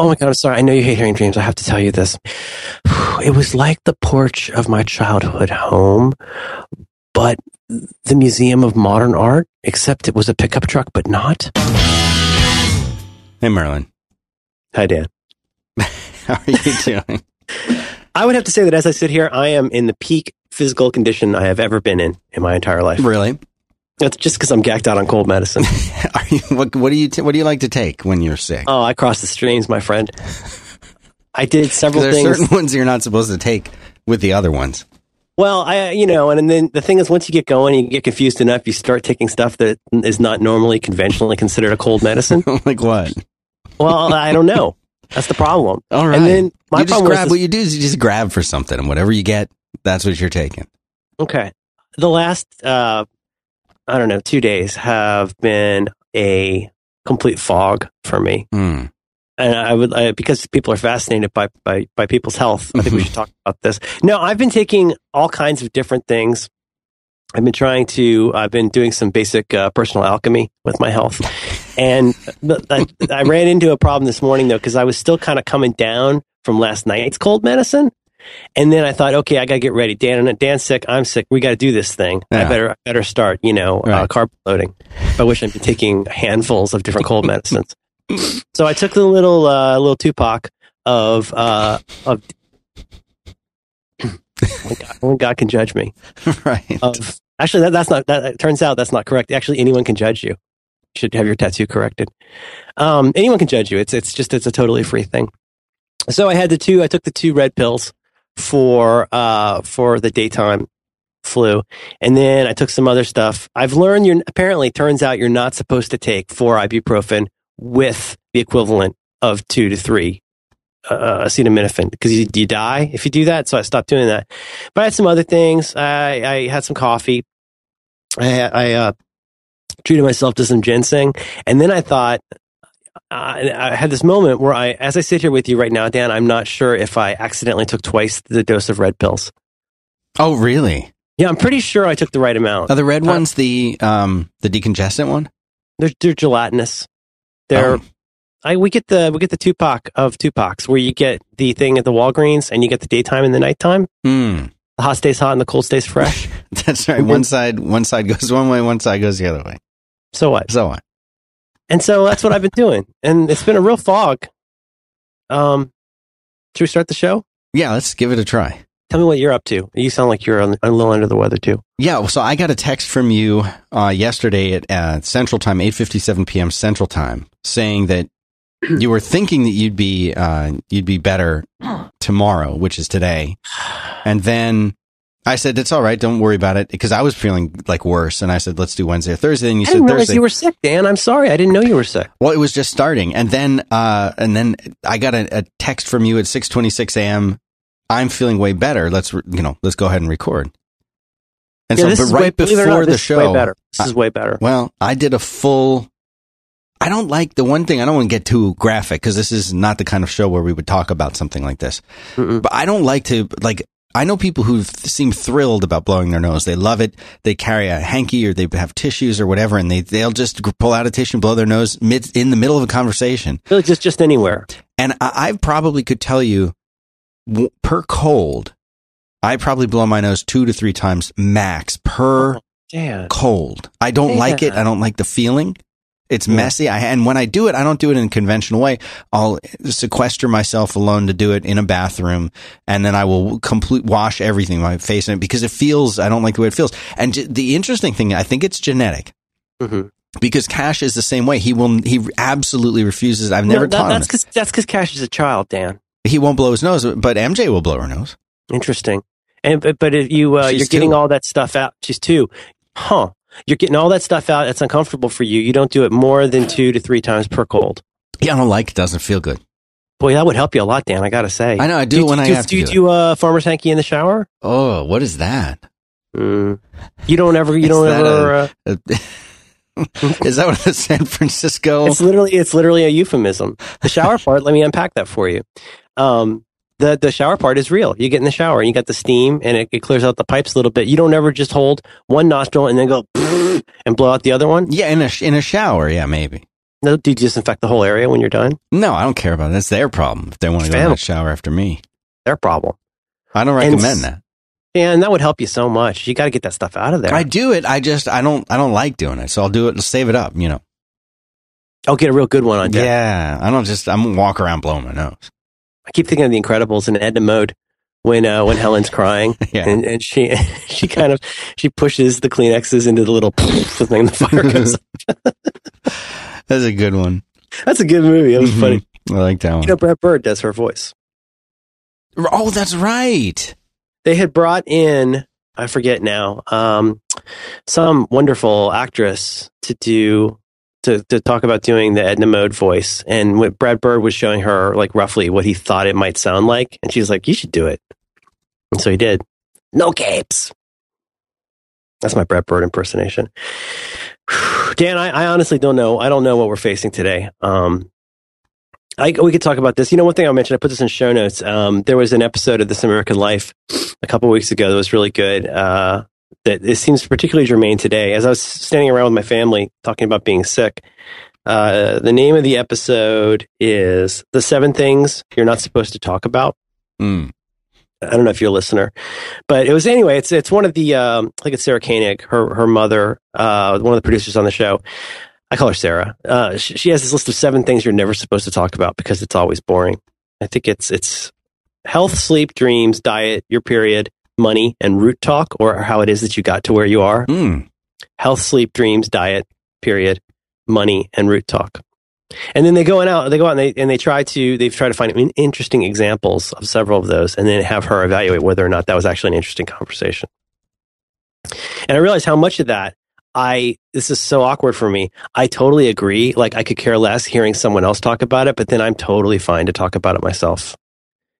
Oh my God, I'm sorry. I know you hate hearing dreams. I have to tell you this. It was like the porch of my childhood home, but the Museum of Modern Art, except it was a pickup truck, but not. Hey, Merlin. Hi, Dan. How are you doing? I would have to say that as I sit here, I am in the peak physical condition I have ever been in in my entire life. really? That's just because I'm gacked out on cold medicine. Are you, what, what do you t- What do you like to take when you're sick? oh, I cross the streams, my friend. I did several there's things. certain ones you're not supposed to take with the other ones. Well, I, you know, and and then the thing is, once you get going, you get confused enough, you start taking stuff that is not normally conventionally considered a cold medicine. like what? well, I don't know. That's the problem. All right. And then my you just problem grab this- what you do is you just grab for something, and whatever you get, that's what you're taking. Okay. The last, uh, I don't know, two days have been a complete fog for me. Hmm. And I would, I, because people are fascinated by, by, by people's health, I think we should talk about this. No, I've been taking all kinds of different things. I've been trying to, I've been doing some basic uh, personal alchemy with my health. And I, I ran into a problem this morning though, because I was still kind of coming down from last night's cold medicine. And then I thought, okay, I got to get ready. Dan, Dan's sick. I'm sick. We got to do this thing. I better, I better start, you know, uh, carb loading. I wish I'd been taking handfuls of different cold medicines. So I took the little, uh, little Tupac of, uh, of, only God, only God can judge me. right. Of, actually, that, that's not, that, it turns out that's not correct. Actually, anyone can judge you. You should have your tattoo corrected. Um, anyone can judge you. It's, it's just, it's a totally free thing. So I had the two, I took the two red pills for, uh, for the daytime flu. And then I took some other stuff. I've learned you're, apparently turns out you're not supposed to take four ibuprofen with the equivalent of two to three uh, acetaminophen because you, you die if you do that. So I stopped doing that. But I had some other things. I, I had some coffee. I, I uh, treated myself to some ginseng. And then I thought, I, I had this moment where I, as I sit here with you right now, Dan, I'm not sure if I accidentally took twice the dose of red pills. Oh, really? Yeah, I'm pretty sure I took the right amount. Are the red Uh, ones the um the decongestant one? They're, they're gelatinous. They're Oh. I we get the we get the Tupac of Tupacs where you get the thing at the Walgreens and you get the daytime and the nighttime. Hmm. The hot stays hot and the cold stays fresh. That's right. One side one side goes one way, one side goes the other way. so what? So what? And so that's what I've been doing. And it's been a real fog. Um should we start the show? Yeah, let's give it a try. Tell me what you're up to. You sound like you're on, a little under the weather too. Yeah, so I got a text from you uh, yesterday at uh, Central Time, eight fifty seven p.m. Central Time, saying that you were thinking that you'd be uh, you'd be better tomorrow, which is today, and then I said it's all right, don't worry about it, because I was feeling like worse, and I said let's do Wednesday or Thursday, and you I said Thursday. you were sick, Dan. I'm sorry. I didn't know you were sick. Well, it was just starting, and then uh, and then I got a, a text from you at six twenty six a.m. I'm feeling way better. Let's you know, let's go ahead and record. And yeah, so, but right way, believe it or before not, the this show, is way better. This is way better. well, I did a full. I don't like the one thing. I don't want to get too graphic because this is not the kind of show where we would talk about something like this. Mm-mm. But I don't like to like. I know people who seem thrilled about blowing their nose. They love it. They carry a hanky or they have tissues or whatever, and they they'll just pull out a tissue and blow their nose mid in the middle of a conversation. Really, just just anywhere. And I, I probably could tell you per cold, I probably blow my nose two to three times max per Oh, cold. I don't like it. I don't like the feeling. It's Yeah. messy. I, and when I do it, I don't do it in a conventional way. I'll sequester myself alone to do it in a bathroom, and then I will complete wash everything, my face in it, because it feels. I don't like the way it feels. And the interesting thing, I think it's genetic. Mhm. Because Cash is the same way. He will. He absolutely refuses. I've never No, that- taught him. that's because that's because Cash is a child, Dan. He won't blow his nose, but MJ will blow her nose. Interesting. And but, but if you uh, you're getting two. all that stuff out. She's two, huh? You're getting all that stuff out. That's uncomfortable for you. You don't do it more than two to three times per cold. Yeah, I don't like it. Doesn't feel good. Boy, that would help you a lot, Dan. I gotta say. I know. I do, you- when I do, have do to you do, do uh, farmer's hanky in the shower? Oh, what is that? Mm. You don't ever. You don't ever. a- uh, is that what the San Francisco? it's literally it's literally a euphemism. The shower part. let me unpack that for you. Um, the the shower part is real. You get in the shower and you got the steam and it, it clears out the pipes a little bit. You don't ever just hold one nostril and then go and blow out the other one. Yeah, in a in a shower. Yeah, maybe. No, do you disinfect the whole area when you're done? No, I don't care about it. That's their problem if they want to go in the shower after me. Their problem. I don't recommend s- that. And that would help you so much. You got to get that stuff out of there. I do it. I just I don't I don't like doing it, so I'll do it and save it up. You know. I'll get a real good one on deck. Yeah, I don't just I'm gonna walk around blowing my nose. I keep thinking of The Incredibles and Edna Mode when uh, when Helen's crying Yeah. and, and she she kind of she pushes the Kleenexes into the little thing. The fire goes. That's a good one. That's a good movie. It was Mhm. funny. I like that one. You know, Brad Bird does her voice. oh, that's right. They had brought in I forget now um, some wonderful actress to do. To, to talk about doing the Edna Mode voice, and what Brad Bird was showing her like roughly what he thought it might sound like, and she's like, "You should do it," and so he did. No capes. That's my Brad Bird impersonation. Dan, I, I honestly don't know. I don't know what we're facing today. Um, I, we could talk about this. You know, one thing I mentioned, I put this in show notes. Um, there was an episode of This American Life a couple weeks ago that was really good. Uh, that it seems particularly germane today. As I was standing around with my family talking about being sick, uh, the name of the episode is "The Seven Things You're Not Supposed to Talk About." Mm. I don't know if you're a listener, but it was anyway. It's it's one of the um, I think it's Sarah Koenig, her her mother, uh, one of the producers on the show. I call her Sarah. Uh, she, she has this list of seven things you're never supposed to talk about because it's always boring. I think it's it's health, sleep, dreams, diet, your period, money, and root talk, or how it is that you got to where you are. Mm. Health, sleep, dreams, diet, period, money, and root talk. And then they go on out, they go out and they, and they try to, they've tried to find interesting examples of several of those and then have her evaluate whether or not that was actually an interesting conversation. And I realized how much of that I, this is so awkward for me. I totally agree. Like I could care less hearing someone else talk about it, but then I'm totally fine to talk about it myself.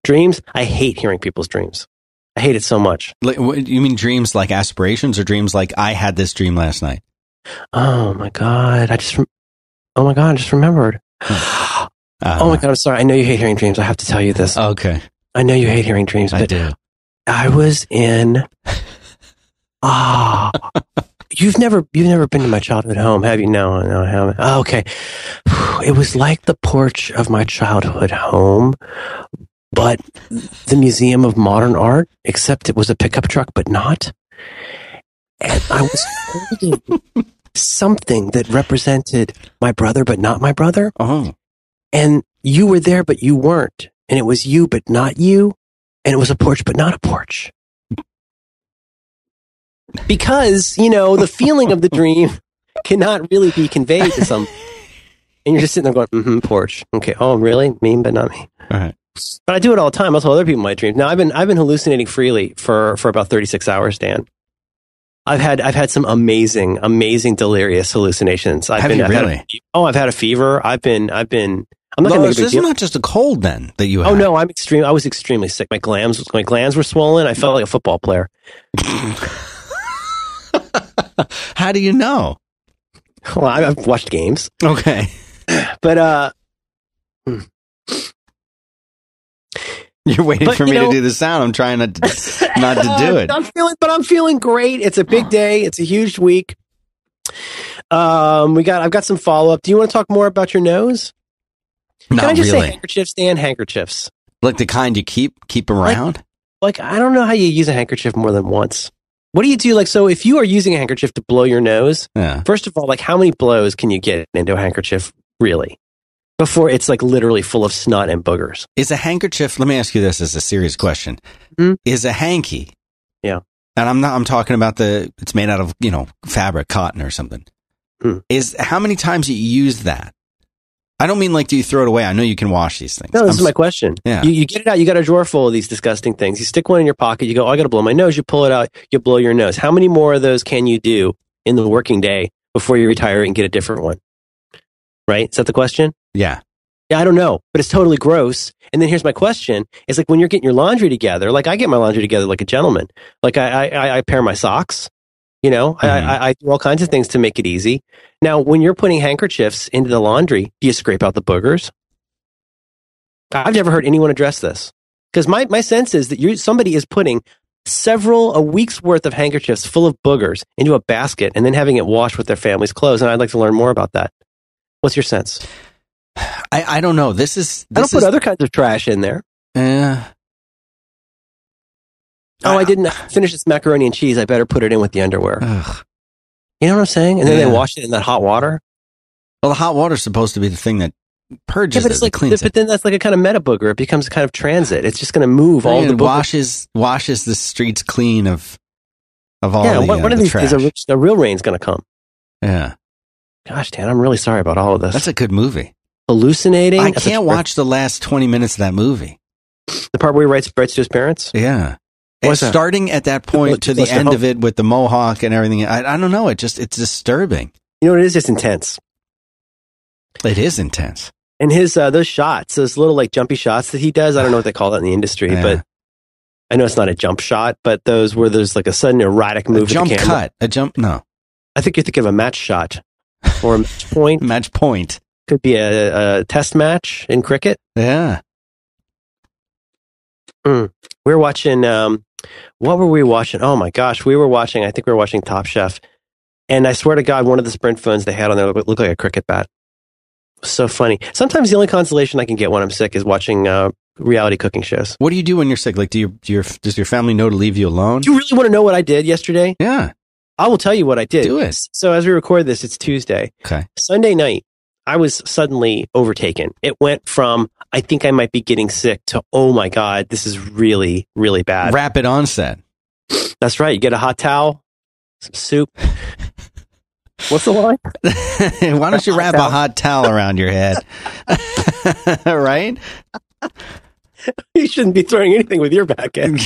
Dreams, I hate hearing people's dreams. I hate it so much. Like, what, you mean dreams like aspirations or dreams like I had this dream last night? Oh my God. I just, oh my God, I just remembered. Uh, Oh my God, I'm sorry. I know you hate hearing dreams. I have to tell you this. Okay, I know you hate hearing dreams, I do. I was in. Ah, you've never you've never been to my childhood home, have you? No, no, I haven't. Oh, okay, it was like the porch of my childhood home, but the Museum of Modern Art, except it was a pickup truck, but not. And I was holding something that represented my brother, but not my brother Oh, and you were there, but you weren't. And it was you, but not you. And it was a porch, but not a porch. Because, you know, the feeling of the dream cannot really be conveyed to some. And you're just sitting there going, mm-hmm, porch. Okay. Oh, really? Me, but not me. all right. But I do it all the time. I'll tell other people my dreams. Now I've been I've been hallucinating freely for for about 36 hours, Dan. I've had I've had some amazing, amazing delirious hallucinations. I've Have been you I've had a- really? oh, I've had a fever. I've been I've been I'm not make this big is deal. not just a cold then that you Oh no, I'm extreme. I was extremely sick. My glands, my glands were swollen. I felt like a football player. How do you know? Well, I've watched games, Okay, but uh, you're waiting But, for you me know- to do the sound. I'm trying not to, not to do it. I'm feeling, but I'm feeling great. It's a big day. It's a huge week. Um, we got. I've got some follow up. Do you want to talk more about your nose? Not Can I just say handkerchiefs, Dan? Handkerchiefs. Like the kind you keep keep around. Like I don't know how you use a handkerchief more than once. What do you do? Like, so if you are using a handkerchief to blow your nose, yeah. First of all, like how many blows can you get into a handkerchief really before it's like literally full of snot and boogers? Is a handkerchief? Let me ask you this as a serious question. Hmm? Is a hanky? Yeah. And I'm not. I'm talking about the. It's made out of you know fabric, cotton or something. Hmm. Is how many times you use that? I don't mean like do you throw it away? I know you can wash these things. No, this I'm is my question. Yeah. You, you get it out. You got a drawer full of these disgusting things. You stick one in your pocket. You go, oh, I got to blow my nose. You pull it out. You blow your nose. How many more of those can you do in the working day before you retire and get a different one? Right? Is that the question? Yeah. Yeah, I don't know, but it's totally gross. And then here's my question: It's like when you're getting your laundry together. Like I get my laundry together like a gentleman. Like I I, I- pair my socks. You know, I, Mhm. I, I do all kinds of things to make it easy. Now, when you're putting handkerchiefs into the laundry, do you scrape out the boogers? I've never heard anyone address this because my, my sense is that you somebody is putting several a week's worth of handkerchiefs full of boogers into a basket and then having it washed with their family's clothes. And I'd like to learn more about that. What's your sense? I, I don't know. This is. I don't This put is, other kinds of trash in there. eh, Oh, I, I- didn't finish this macaroni and cheese. I better put it in with the underwear. ugh. You know what I'm saying? And then Yeah. they wash it in that hot water. Well, the hot water's supposed to be the thing that purges Yeah, but it, it's that like, cleans but it. then that's like a kind of meta booger. It becomes a kind of transit. It's just going to move all the boogers. washes washes the streets clean of of all Yeah, the, one, uh, one of the these days, a, a real rain's going to come. yeah, Gosh, Dan, I'm really sorry about all of this. that's a good movie. Hallucinating. I can't watch the last twenty minutes of that movie. the part where he writes, writes to his parents. Yeah. What's And starting at that point to the end home. of it with the mohawk and everything, I, I don't know. It just it's disturbing. You know what it is? It's intense. It is intense. And his uh, those shots, those little like jumpy shots that he does. I don't know what they call that in the industry, Yeah. but I know it's not a jump shot. But those where there's like a sudden erratic A move. the jump cut, a jump. No, I think you're thinking of a match shot or a match point. match point. Could be a, a test match in cricket. Yeah. We were watching. Um, what were we watching? Oh my gosh, we were watching. I think we were watching Top Chef, and I swear to God, one of the Sprint phones they had on there looked, looked like a cricket bat. So funny. Sometimes the only consolation I can get when I'm sick is watching uh, reality cooking shows. What do you do when you're sick? Like, do, you, do your does your family know to leave you alone? Do you really want to know what I did yesterday? Yeah. I will tell you what I did. Do it. So as we record this, it's Tuesday. Okay. Sunday night, I was suddenly overtaken. It went from I think I might be getting sick to oh my god, this is really really bad. Rapid onset. That's right. You get a hot towel, some soup. What's the line? Why don't you wrap a hot towel around your head? right? you shouldn't be throwing anything with your back end.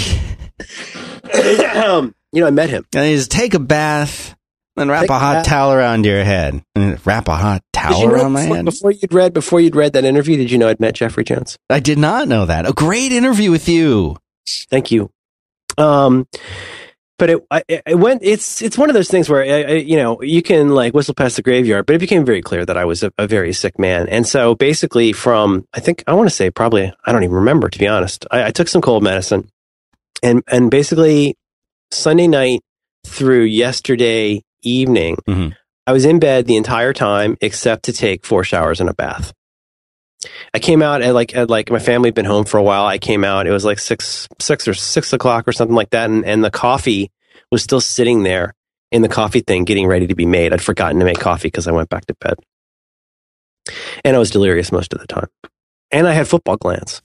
um, you know, I met him. And just take a bath, then wrap a a hot bath. towel around your head. And wrap a hot towel you know around my head. before you'd read before you'd read that interview? Did you know I'd met Jeffrey Jones? I did not know that. A great interview with you. Thank you. Um, but it, I, it went. It's it's one of those things where I, I, you know you can like whistle past the graveyard, but it became very clear that I was a, a very sick man, and so basically from I think I want to say probably I don't even remember to be honest. I, I took some cold medicine, and and basically Sunday night through yesterday evening, Mhm. I was in bed the entire time except to take four showers and a bath. I came out at like at like my family had been home for a while. I came out. It was like six six or six o'clock or something like that, and and the coffee was still sitting there in the coffee thing, getting ready to be made. I'd forgotten to make coffee because I went back to bed, and I was delirious most of the time, and I had football glands.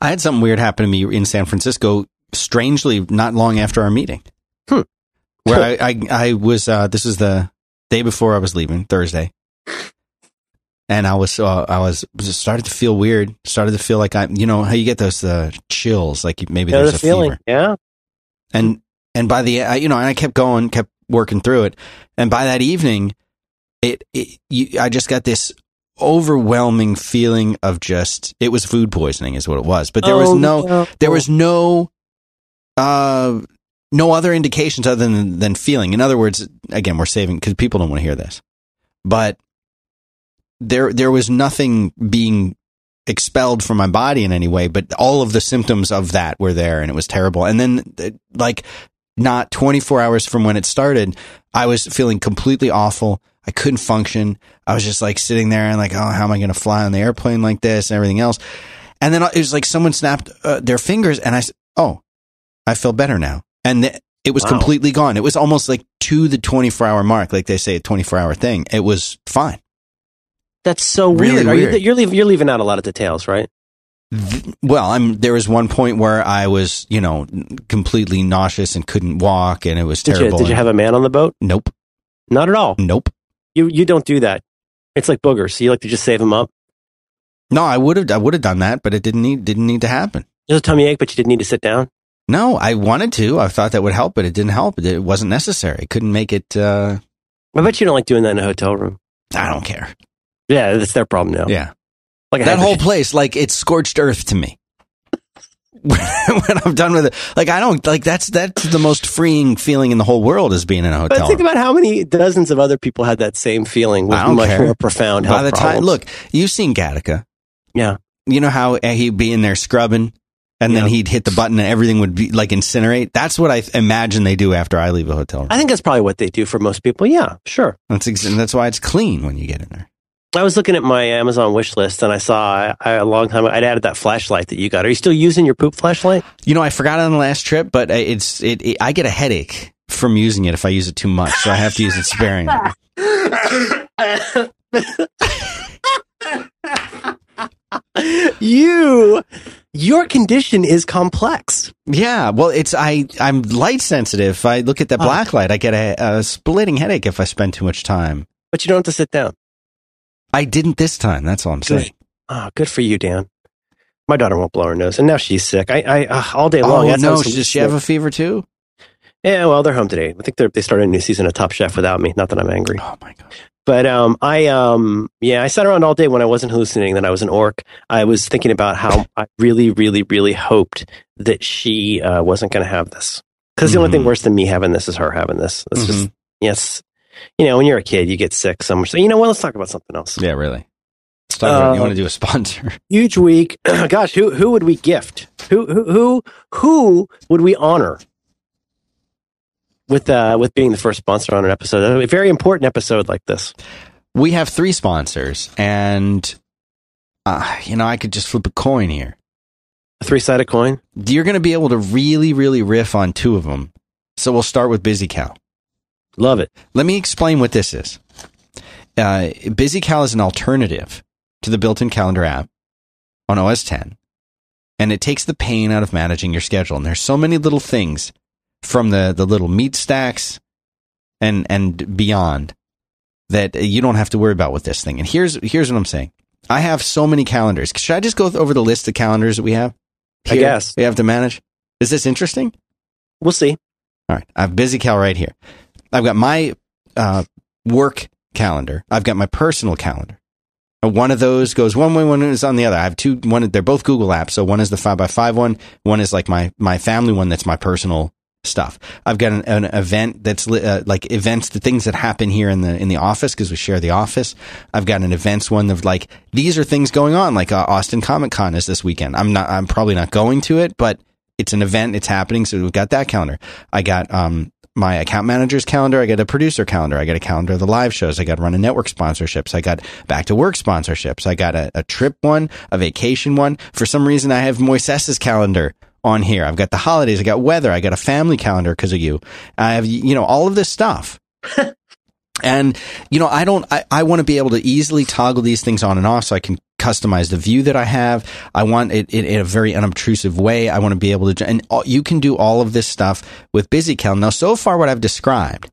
I had something weird happen to me in San Francisco, strangely, not long after our meeting. Hmm. Where I, I, I was, uh, this was the day before I was leaving, Thursday. And I was, uh, I was just started to feel weird. Started to feel like I, you know, how you get those uh, chills, like maybe there's the a feeling, fever. yeah. And and by the, I, you know, and I kept going, kept working through it. And by that evening, it, it you, I just got this overwhelming feeling of just, it was food poisoning, is what it was. But there was Oh, no, there was no uh no other indications other than than feeling. In other words again we're saving because people don't want to hear this. But there there was nothing being expelled from my body in any way but all of the symptoms of that were there and it was terrible. And then uh, like not 24 hours from when it started i was feeling completely awful. I couldn't function. I was just like sitting there and like oh how am i going to fly on the airplane like this? and everything else. And then it was like someone snapped uh, their fingers and i said oh I feel better now. And th- it was Wow. completely gone. It was almost like to the 24 hour mark, like they say, a 24 hour thing. It was fine. That's so Really weird. Are you, you're, leaving, you're leaving out a lot of details, right? Th- Well, I'm, there was one point where I was, you know, completely nauseous and couldn't walk and it was Did you, terrible. did you have a man on the boat? nope. Not at all. Nope. You you don't do that. It's like boogers. So you like to just save them up. No, I would have, I would have done that, but it didn't need, didn't need to happen. There's a tummy ache, but you didn't need to sit down. No, I wanted to. I thought that would help, but it didn't help. It wasn't necessary. Couldn't make it, uh, I bet you don't like doing that in a hotel room. I don't care. Yeah, that's their problem now. Yeah. like that whole to- place, like it's scorched earth to me. when I'm done with it, like I don't like that's that's the most freeing feeling in the whole world is being in a But hotel. think about how many dozens of other people had that same feeling with much care. more profound By health the time, look, you've seen Gattaca. Yeah. You know how uh, he'd be in there scrubbing, and then he'd hit the button and everything would be like incinerate. That's what I imagine they do after I leave a hotel room. I think that's probably what they do for most people. Yeah, sure. That's ex- that's why it's clean when you get in there. I was looking at my Amazon wish list and I saw I, a long time ago, I'd added that flashlight that you got. Are you still using your poop flashlight? You know, I forgot on the last trip, but uh, it's it, it I get a headache from using it if I use it too much, so I have to use it sparingly. you your condition is complex. Yeah, well, it's I I'm light sensitive. If I look at the black light, I get a, a splitting headache if I spend too much time. But you don't have to sit down. I didn't this time. That's all I'm saying. Oh, good for you, Dan. My daughter won't blow her nose, and now she's sick. I, I uh, all day long. Oh no, does she have a fever too? Yeah, well, they're home today. I think they they started a new season of Top Chef without me. Not that I'm angry. Oh my god. But um, I um, yeah, I sat around all day when I wasn't hallucinating that I was an orc. I was thinking about how I really, really, really hoped that she uh, wasn't going to have this because the mm-hmm. only thing mm-hmm. worse than me having this is her having this. It's mm-hmm. just yes, you know, when you're a kid, you get sick so much. So you know what? Let's talk about something else. Yeah, really. Let's talk about, uh, you want to do a sponsor? Huge week. Gosh, who who would we gift? Who who who who would we honor? With uh, with being the first sponsor on an episode, a very important episode like this. We have three sponsors, and uh, you know I could just flip a coin here. A three sided coin. You're going to be able to really, really riff on two of them. So we'll start with BusyCal. Love it. Let me explain what this is. Uh, BusyCal is an alternative to the built-in calendar app on OS 10, and it takes the pain out of managing your schedule. And there's so many little things from the, the little meat stacks and, and beyond that you don't have to worry about with this thing. And here's, here's what I'm saying. I have so many calendars. Should I just go over the list of calendars that we have? Here, I guess. We have to manage. Is this interesting? We'll see. All right. I have BusyCal right here. I've got my uh, work calendar. I've got my personal calendar. One of those goes one way, one is on the other. I have two. One, they're both Google apps. So one is the five by five one. One is like my my family one. That's my personal stuff. I've got an, an event that's uh, like events, the things that happen here in the in the office because we share the office. I've got an events one of like these are things going on. Like uh, Austin Comic Con is this weekend. I'm not. I'm probably not going to it, but it's an event. It's happening. So we've got that calendar. I got um my account manager's calendar. I got a producer calendar. I got a calendar of the live shows. I got run a network sponsorships. I got back to work sponsorships. I got a, a trip one, a vacation one. For some reason, I have Moises's calendar on here. I've got the holidays. I got weather. I got a family calendar because of you. I have, you know, all of this stuff. and, you know, I don't, I, I want to be able to easily toggle these things on and off so I can customize the view that I have. I want it, it in a very unobtrusive way. I want to be able to, and you can do all of this stuff with BusyCal. Now, so far, what I've described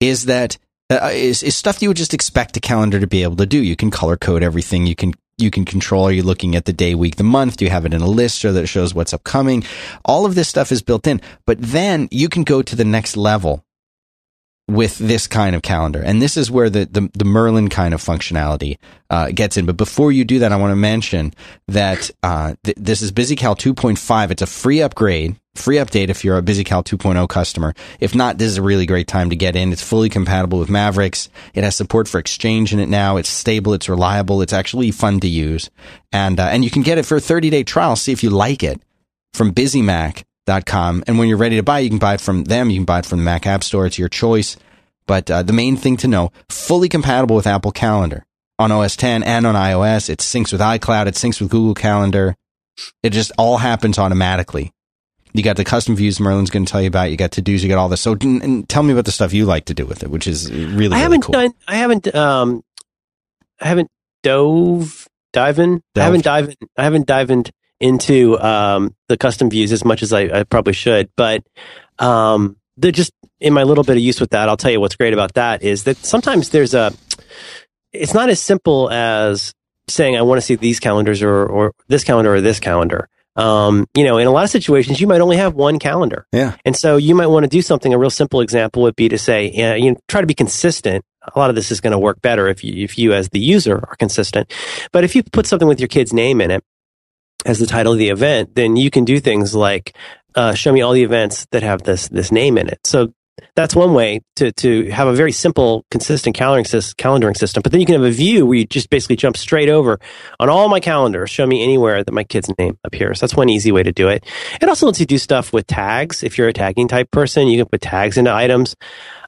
is that uh, is, is stuff you would just expect a calendar to be able to do. You can color code everything. You can you can control. Are you looking at the day, week, the month? Do you have it in a list so that it shows what's upcoming? All of this stuff is built in, but then you can go to the next level with this kind of calendar. And this is where the, the, the Merlin kind of functionality uh, gets in. But before you do that, I want to mention that uh, th- this is BusyCal 2.5. It's a free upgrade, free update if you're a BusyCal 2.0 customer. If not, this is a really great time to get in. It's fully compatible with Mavericks. It has support for Exchange in it now. It's stable. It's reliable. It's actually fun to use. And, uh, and you can get it for a 30 day trial. See if you like it from BusyMac com. And when you're ready to buy, you can buy it from them. You can buy it from the Mac App Store. It's your choice. But uh, the main thing to know, fully compatible with Apple Calendar on OS 10 and on iOS. It syncs with iCloud. It syncs with Google Calendar. It just all happens automatically. You got the custom views Merlin's going to tell you about. You got to dos. You got all this. So and tell me about the stuff you like to do with it, which is really, I haven't cool. done. I haven't. Um, I haven't dove diving. I haven't dived. I haven't dived into um, the custom views as much as I, I probably should. But um, they're just in my little bit of use with that. I'll tell you what's great about that is that sometimes there's a. It's not as simple as saying I want to see these calendars or or this calendar or this calendar. Um, you know, in a lot of situations, you might only have one calendar. Yeah. And so you might want to do something. A real simple example would be to say, you know, try to be consistent. A lot of this is going to work better if you, if you as the user are consistent. But if you put something with your kid's name in it, as the title of the event, then you can do things like uh, show me all the events that have this this name in it. So that's one way to to have a very simple, consistent calendaring, calendaring system. But then you can have a view where you just basically jump straight over on all my calendars. Show me anywhere that my kid's name appears. That's one easy way to do it. It also lets you do stuff with tags. If you're a tagging type person, you can put tags into items.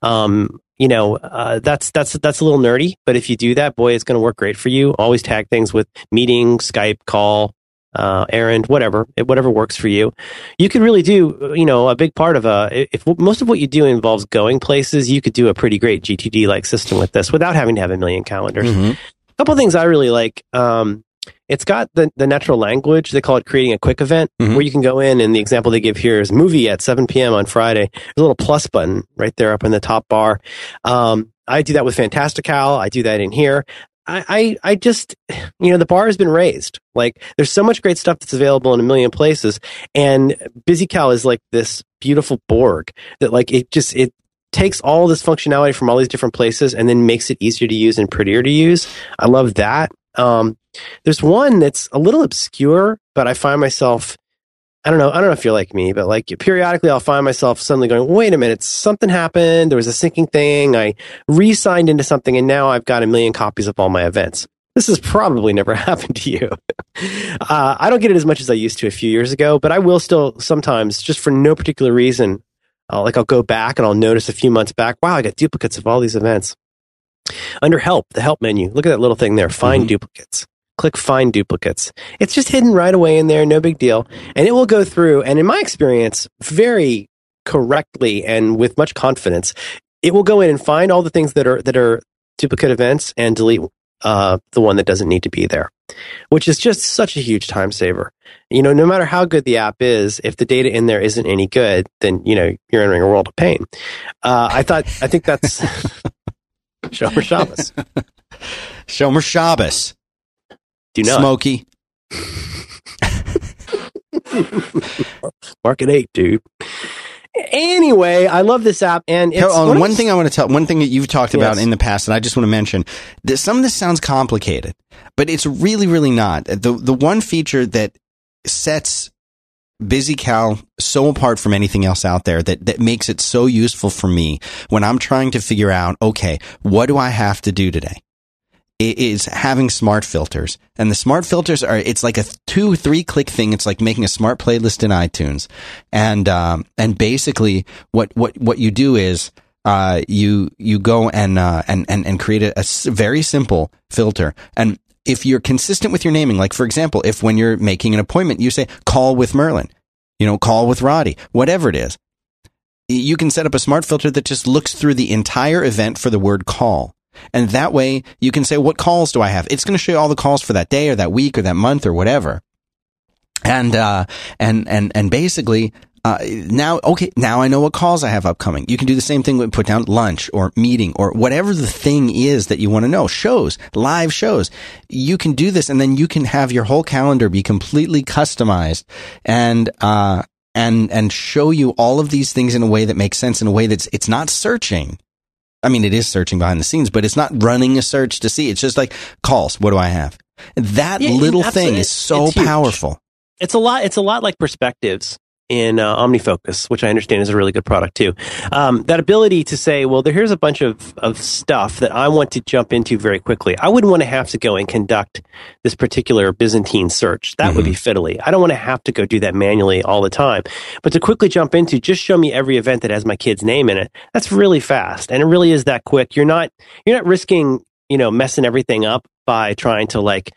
Um, you know, uh, that's that's that's a little nerdy. But if you do that, boy, it's going to work great for you. Always tag things with meeting, Skype, call, uh, errand, whatever, whatever works for you. You could really do, you know, a big part of a, if most of what you do involves going places, you could do a pretty great GTD like system with this without having to have a million calendars. Mm-hmm. A couple things I really like. Um, it's got the, the natural language. They call it creating a quick event mm-hmm. where you can go in and the example they give here is movie at 7 p.m. on Friday. There's a little plus button right there up in the top bar. Um, I do that with Fantastical. I do that in here. I, I, I just, you know, the bar has been raised. Like, there's so much great stuff that's available in a million places. And BusyCal is like this beautiful Borg that, like, it just, it takes all this functionality from all these different places and then makes it easier to use and prettier to use. I love that. Um, there's one that's a little obscure, but I find myself I don't know. I don't know if you're like me, but like periodically I'll find myself suddenly going, wait a minute, something happened. There was a syncing thing. I re signed into something and now I've got a million copies of all my events. This has probably never happened to you. uh, I don't get it as much as I used to a few years ago, but I will still sometimes, just for no particular reason, I'll, like I'll go back and I'll notice a few months back, wow, I got duplicates of all these events. Under help, the help menu, look at that little thing there, find mm-hmm. duplicates click find duplicates. It's just hidden right away in there, no big deal. And it will go through, and in my experience, very correctly and with much confidence, it will go in and find all the things that are that are duplicate events and delete uh, the one that doesn't need to be there, which is just such a huge time saver. You know, no matter how good the app is, if the data in there isn't any good, then you know you're entering a world of pain. Uh, I thought, I think that's Shomer Shabbos. Shomer Shabbos. Do not. Smoky. Market eight, dude. Anyway, I love this app, and it's oh, one thing I want to tell, one thing that you've talked yes. about in the past, and I just want to mention that some of this sounds complicated, but it's really, really not. The the one feature that sets BusyCal so apart from anything else out there that, that makes it so useful for me when I'm trying to figure out, okay, what do I have to do today? Is having smart filters. And the smart filters are, it's like a two, three click thing. It's like making a smart playlist in iTunes. And, um, and basically what, what, what you do is, uh, you, you go and, uh, and, and, and create a, a very simple filter. And if you're consistent with your naming, like for example, if when you're making an appointment, you say call with Merlin, you know, call with Roddy, whatever it is, you can set up a smart filter that just looks through the entire event for the word call and that way you can say, what calls do I have? It's going to show you all the calls for that day or that week or that month or whatever. And, uh, and, and, and basically, uh, now, okay, now I know what calls I have upcoming. You can do the same thing with put down lunch or meeting or whatever the thing is that you want to know. Shows, live shows. You can do this and then you can have your whole calendar be completely customized and, uh, and, and show you all of these things in a way that makes sense in a way that's, it's not searching. I mean, it is searching behind the scenes, but it's not running a search to see. It's just like calls. What do I have? That yeah, little thing is so powerful. It's a lot. It's a lot like perspectives in uh, OmniFocus, which I understand is a really good product too. Um, that ability to say, well, there, here's a bunch of, of stuff that I want to jump into very quickly. I wouldn't want to have to go and conduct this particular Byzantine search. That mm-hmm. would be mm-hmm. fiddly. I don't want to have to go do that manually all the time. But to quickly jump into, just show me every event that has my kid's name in it. That's really fast. And it really is that quick. You're not, you're not risking, you know, messing everything up by trying to like,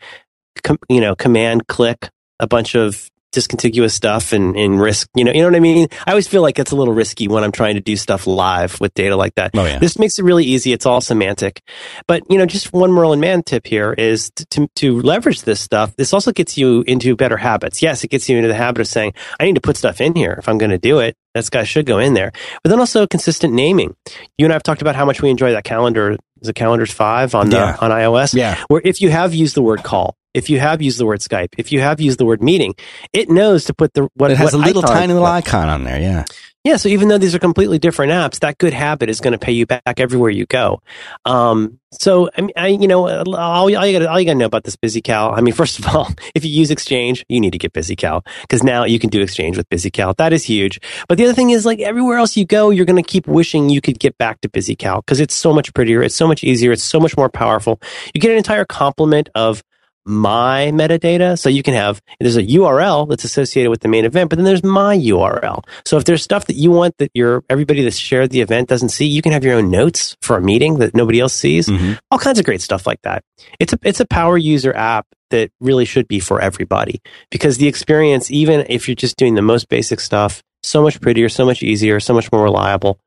com- you know, command click a bunch of discontiguous stuff and, and risk, you know, you know what I mean? I always feel like it's a little risky when I'm trying to do stuff live with data like that. Oh, yeah. This makes it really easy. It's all semantic. But, you know, just one Merlin Mann tip here is to, to, to leverage this stuff. This also gets you into better habits. Yes, it gets you into the habit of saying, I need to put stuff in here if I'm going to do it. This guy should go in there. But then also consistent naming. You and I have talked about how much we enjoy that calendar. Is it calendars five on yeah. the, on iOS? Yeah. Where if you have used the word call, if you have used the word Skype, if you have used the word meeting, it knows to put the what it has what a little icon, tiny little icon on there. Yeah. Yeah. So even though these are completely different apps, that good habit is going to pay you back everywhere you go. Um, so I mean, I, you know, all, all you got all you got to know about this BusyCal. I mean, first of all, if you use Exchange, you need to get BusyCal because now you can do Exchange with BusyCal. That is huge. But the other thing is, like everywhere else you go, you're going to keep wishing you could get back to BusyCal because it's so much prettier, it's so much easier, it's so much more powerful. You get an entire complement of my metadata. So you can have, there's a URL that's associated with the main event, but then there's my URL. So if there's stuff that you want that your, everybody that's shared the event doesn't see, you can have your own notes for a meeting that nobody else sees. Mhm. All kinds of great stuff like that. It's a, it's a power user app that really should be for everybody because the experience, even if you're just doing the most basic stuff, so much prettier, so much easier, so much more reliable.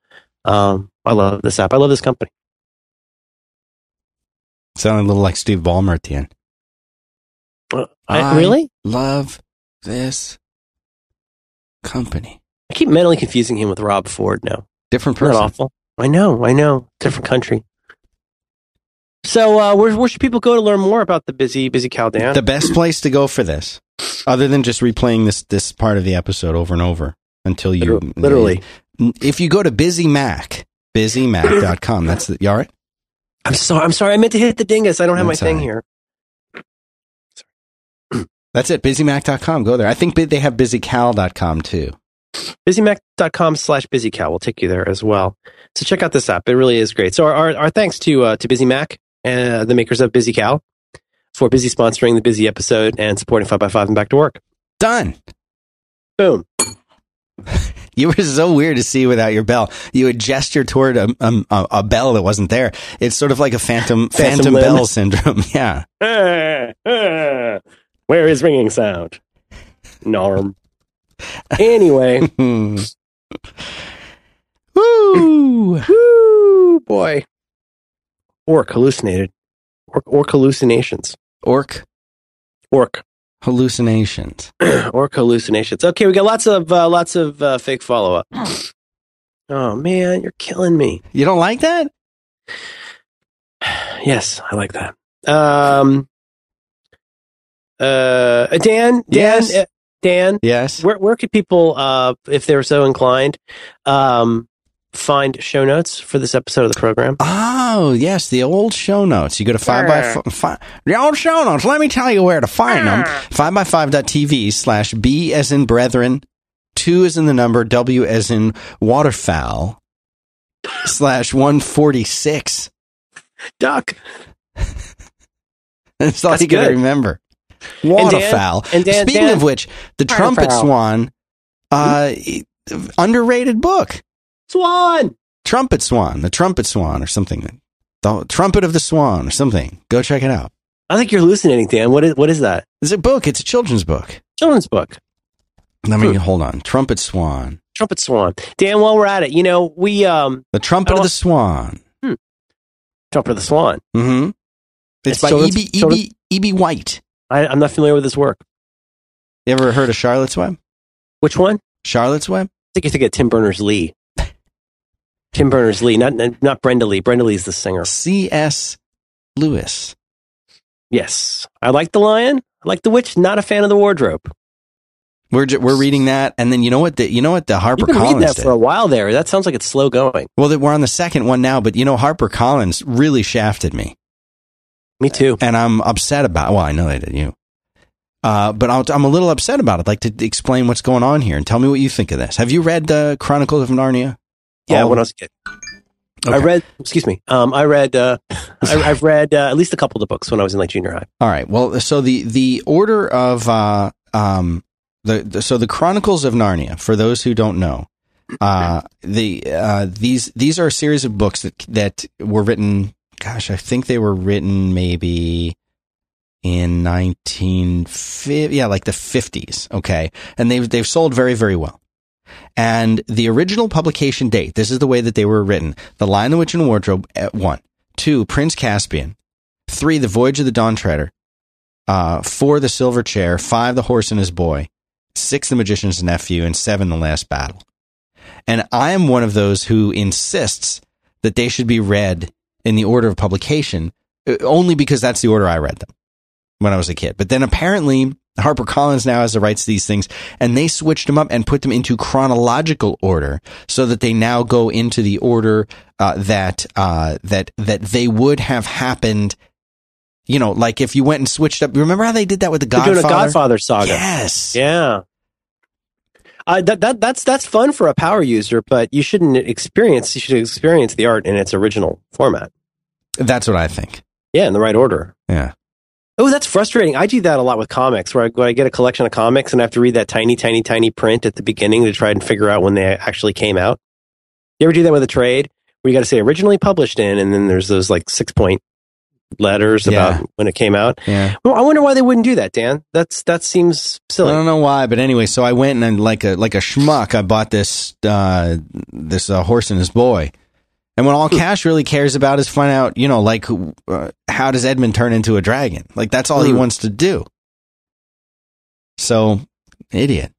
Um, I love this app. I love this company. Sounded a little like Steve Ballmer at the end. I, I- really? Love this company. I keep mentally confusing him with Rob Ford now. Different person. awful? I know, I know. Different country. So, uh, where, where should people go to learn more about the busy, busy cow Dan? The best place to go for this, other than just replaying this this part of the episode over and over until you Liter- literally. If you go to BusyMac, busymac.com. That's the, you all right? I'm sorry. I'm sorry. I meant to hit the dingus. I don't have That's my thing all here. That's it. Busymac.com. Go there. I think they have busycal.com too. busymac.com slash busycow will take you there as well. So check out this app. It really is great. So our, our, our thanks to, uh, to BusyMac, uh, the makers of Busy Cow for busy sponsoring the busy episode and supporting 5x5 and back to work. Done. Boom. You were so weird to see without your bell. You would gesture toward a, a, a bell that wasn't there. It's sort of like a phantom Phantom phantom, bell syndrome. Yeah. Where is ringing sound? Norm. Anyway, Woo! woo, boy. Orc hallucinated. Orc, orc hallucinations. Orc Orc. hallucinations. orc hallucinations. Okay, we got lots of uh, lots of uh, fake follow up. Oh man, you're killing me. You don't like that? Yes, I like that. Um, uh, Dan, Dan, Yes. uh, Dan, Yes. where where could people, uh, if they're so inclined, um, find show notes for this episode of the program? Oh, yes, the old show notes. You go to 5 by Sure. f- five, the old show notes. Let me tell you where to find them. 5 by five TV slash B as in brethren, 2 is in the number, W as in waterfowl, slash 146. Duck. That's all That's you got to remember. Waterfowl. and Dan- Speaking Dan- of which, the Trumpet. Swan, uh, underrated book. Swan. Trumpet Swan, the Trumpet Swan, or something. The Trumpet of the Swan, or something. Go check it out. I think you're hallucinating, Dan. What is what is that? It's a book. It's a children's book. Children's book. Let me Hmm. hold on. Trumpet Swan, Trumpet Swan. Dan, while we're at it, you know we um the Trumpet of the Swan. Trumpet of the Swan. Mm-hmm. It's, It's by E.B. E.B. E.B. White. I, I'm not familiar with this work. You ever heard of Charlotte's Web? Which one? Charlotte's Web? I think you think of Tim Berners Lee. Tim Berners Lee, not not Brenda Lee. Brenda Lee's the singer. C.S. Lewis. Yes, I like the lion. I like the witch. Not a fan of the wardrobe. We're ju- we're reading that, and then you know what the you know what the Harper You've been reading Collins that did. for a while there. That sounds like it's slow going. Well, that we're on the second one now, but you know Harper Collins really shafted me, Me too. and I'm upset about. Well, I know they did you, uh, but I'll, I'm a little upset about it. I'd like to explain what's going on here and tell me what you think of this. Have you read uh, Chronicles of Narnia? Yeah, All- when I was a kid, I read. Excuse me. Um, I read. Uh, I, I've read uh, at least a couple of the books when I was in like junior high. All right. Well, so the the order of uh, um the, the so the Chronicles of Narnia. For those who don't know, uh, the uh, these these are a series of books that that were written. Gosh, I think they were written maybe in nineteen fifty. Yeah, like the fifties. Okay, and they've they've sold very very well. And the original publication date. This is the way that they were written: The Lion, the Witch, and Wardrobe. At one, two, Prince Caspian. Three, The Voyage of the Dawn Treader. Uh, four, The Silver Chair. Five, The Horse and His Boy. Six, The Magician's Nephew. And seven, The Last Battle. And I am one of those who insists that they should be read in the order of publication, uh, only because that's the order I read them when I was a kid. But then apparently HarperCollins now has the rights to these things, and they switched them up and put them into chronological order, so that they now go into the order uh, that uh, that that they would have happened. You know, like if you went and switched up. Remember how they did that with the Godfather? Godfather saga. Yes. Yeah. Uh, that, that that's that's fun for a power user, but you shouldn't experience. You should experience the art in its original format. That's what I think. Yeah, in the right order. Yeah. Oh, that's frustrating. I do that a lot with comics, where I, when I get a collection of comics and I have to read that tiny, tiny, tiny print at the beginning to try and figure out when they actually came out. You ever do that with a trade where you got to say originally published in, and then there's those like six point letters Yeah. about when it came out? Yeah. Well, I wonder why they wouldn't do that, Dan. That's that seems silly. I don't know why, but anyway, so I went and like a like a schmuck, I bought this uh, this uh, horse and his boy. And when all Cash really cares about is find out, you know, like uh, how does Edmund turn into a dragon? Like that's all he Hmm. wants to do. So, idiot.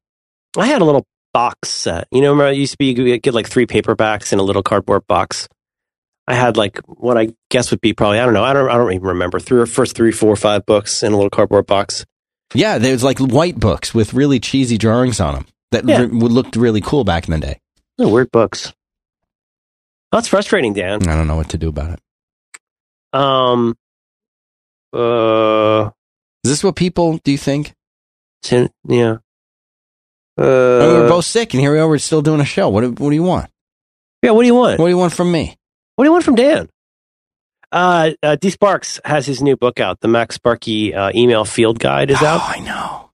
I had a little box set. You know, remember it used to be you could get like three paperbacks in a little cardboard box. I had like what I guess would be probably I don't know I don't I don't even remember three or first three four five books in a little cardboard box. Yeah, there's like white books with really cheesy drawings on them that Yeah. re- would looked really cool back in the day. Oh, weird books. That's frustrating, Dan. I don't know what to do about it. Um, uh, Is this what people do you think? tin, yeah. I mean, we're Uh, both sick, and here we are. We're still doing a show. What what do you want? yeah. What do you want? What do you want from me? What do you want from Dan? Uh, uh, D Sparks has his new book out. The MacSparky uh, email field guide is Oh, out. I know.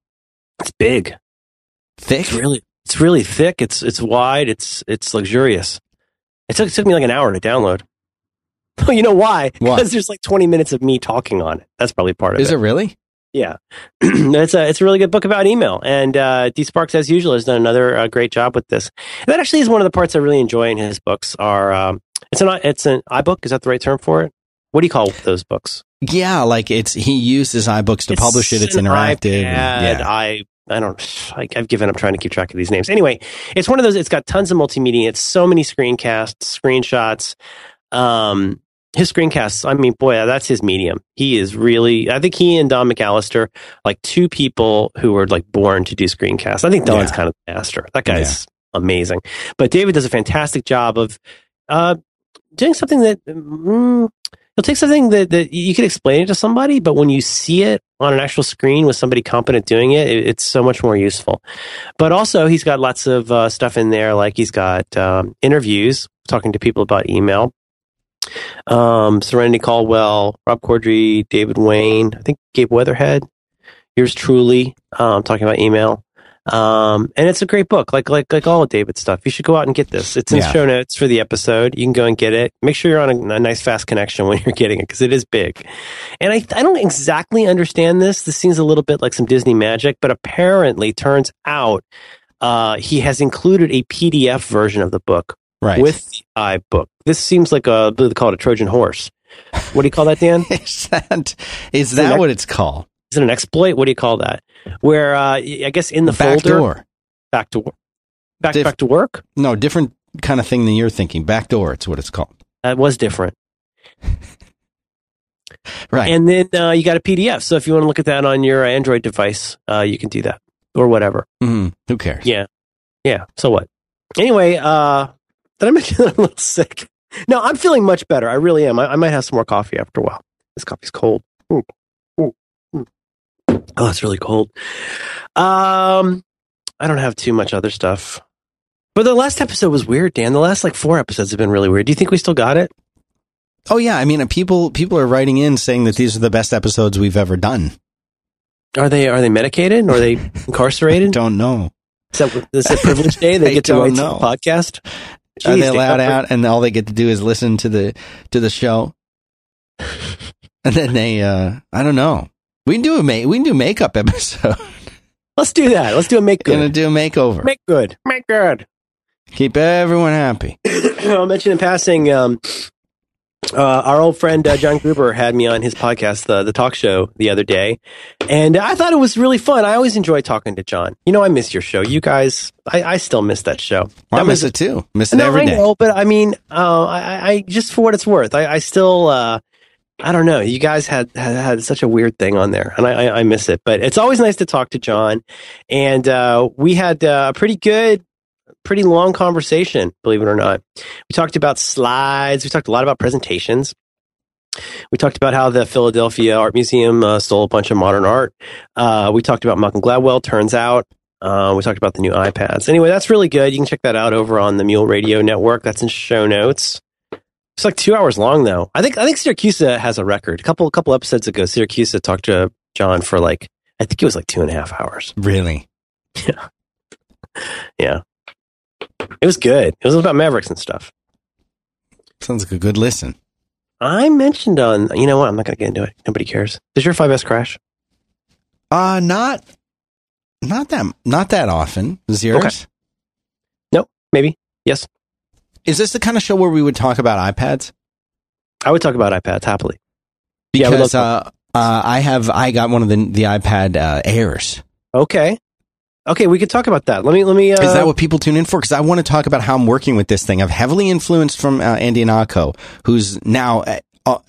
It's big. Thick. It's really, it's really thick. It's it's wide. It's it's luxurious. It took, it took me like an hour to download. Oh, you know why? Because there's like 20 minutes of me talking on it. That's probably part of Is it. it really? Yeah, it's a it's a really good book about email, and uh, D Sparks, as usual, has done another uh, great job with this. And that actually is one of the parts I really enjoy in his books. Are um, it's an it's an iBook? Is that the right term for it? What do you call those books? Yeah, like it's he uses iBooks to publish it. It's interactive. iPad, and- yeah. I I don't. I, I've given up trying to keep track of these names. Anyway, it's one of those. It's got tons of multimedia. It's so many screencasts, screenshots. Um, his screencasts. I mean, boy, that's his medium. He is really. I think he and Don McAllister, like two people who were like born to do screencasts. I think Don's Yeah. kind of the master. That guy's amazing. But David does a fantastic job of uh, doing something that. Mm, He'll take something that, that you can explain it to somebody, but when you see it on an actual screen with somebody competent doing it, it it's so much more useful. But also, he's got lots of uh, stuff in there, like he's got um, interviews talking to people about email. Um, Serenity Caldwell, Rob Corddry, David Wayne, I think Gabe Weatherhead, yours truly, um, talking about email. Um, and it's a great book, like like like all of David's stuff. You should go out and get this. It's in Yeah. show notes for the episode. You can go and get it. Make sure you're on a, a nice fast connection when you're getting it because it is big. And I I don't exactly understand this. This seems a little bit like some Disney magic, but apparently turns out uh, he has included a PDF version of the book right. with the iBook. This seems like a they call it a Trojan horse. What do you call that, Dan? is that is that what it's called? Is it an exploit? What do you call that? Where uh, I guess in the Back folder, door. back to work, back Diff- back to work. No, different kind of thing than you're thinking. Back door. It's what it's called. That was different. Right. And then uh, you got a PDF. So if you want to look at that on your Android device, uh, you can do that or whatever. Mhm. Who cares? Yeah, yeah. So what? Anyway, uh, did I mention that I'm a little sick? No, I'm feeling much better. I really am. I, I might have some more coffee after a while. This coffee's cold. Ooh. Oh, it's really cold. Um, I don't have too much other stuff. But the last episode was weird, Dan. The last like four episodes have been really weird. Do you think we still got it? Oh yeah. I mean, people people are writing in saying that these are the best episodes we've ever done. Are they are they medicated? Or are they incarcerated? Don't know. Is that is it privilege day? They get to write know. the podcast. are they allowed out, and all they get to do is listen to the to the show? and then they, uh I don't know. We can do a ma- we can do makeup episode. Let's do that. Let's do a make Gonna do a makeover. Make good. Make good. Keep everyone happy. I'll mention in passing, um, uh, our old friend uh, John Gruber had me on his podcast, the the talk show, the other day, and I thought it was really fun. I always enjoy talking to John. You know, I miss your show. You guys, I, I still miss that show. I That miss was- it too. Miss it No, every I day. know, but I mean, uh, I, I just for what it's worth, I, I still, uh, I don't know. You guys had, had had such a weird thing on there, and I, I, I miss it. But it's always nice to talk to John, and uh, we had uh, a pretty good, pretty long conversation. Believe it or not, we talked about slides. We talked a lot about presentations. We talked about how the Philadelphia Art Museum uh, stole a bunch of modern art. Uh, we talked about Malcolm Gladwell. Turns out. Uh, we talked about the new iPads. Anyway, that's really good. You can check that out over on the Mule Radio Network. That's in show notes. It's like two hours long though. I think I think Siracusa has a record. A couple a couple episodes ago, Siracusa talked to John for like I think it was like two and a half hours. Really? Yeah. Yeah. It was good. It was about Mavericks and stuff. Sounds like a good listen. I mentioned on you know what, I'm not gonna get into it. Nobody cares. Does your 5S crash? Uh not not that not that often. Is yours? Okay. Maybe. Yes. Is this the kind of show where we would talk about iPads? I would talk about iPads happily. Yeah, I Because uh, uh, I have I got one of the the iPad uh, Airs. Okay. Okay, we could talk about that. Let me let me uh, Is that what people tune in for? Because I want to talk about how I'm working with this thing. I've heavily influenced from uh, Andy Ihnatko, who's now uh,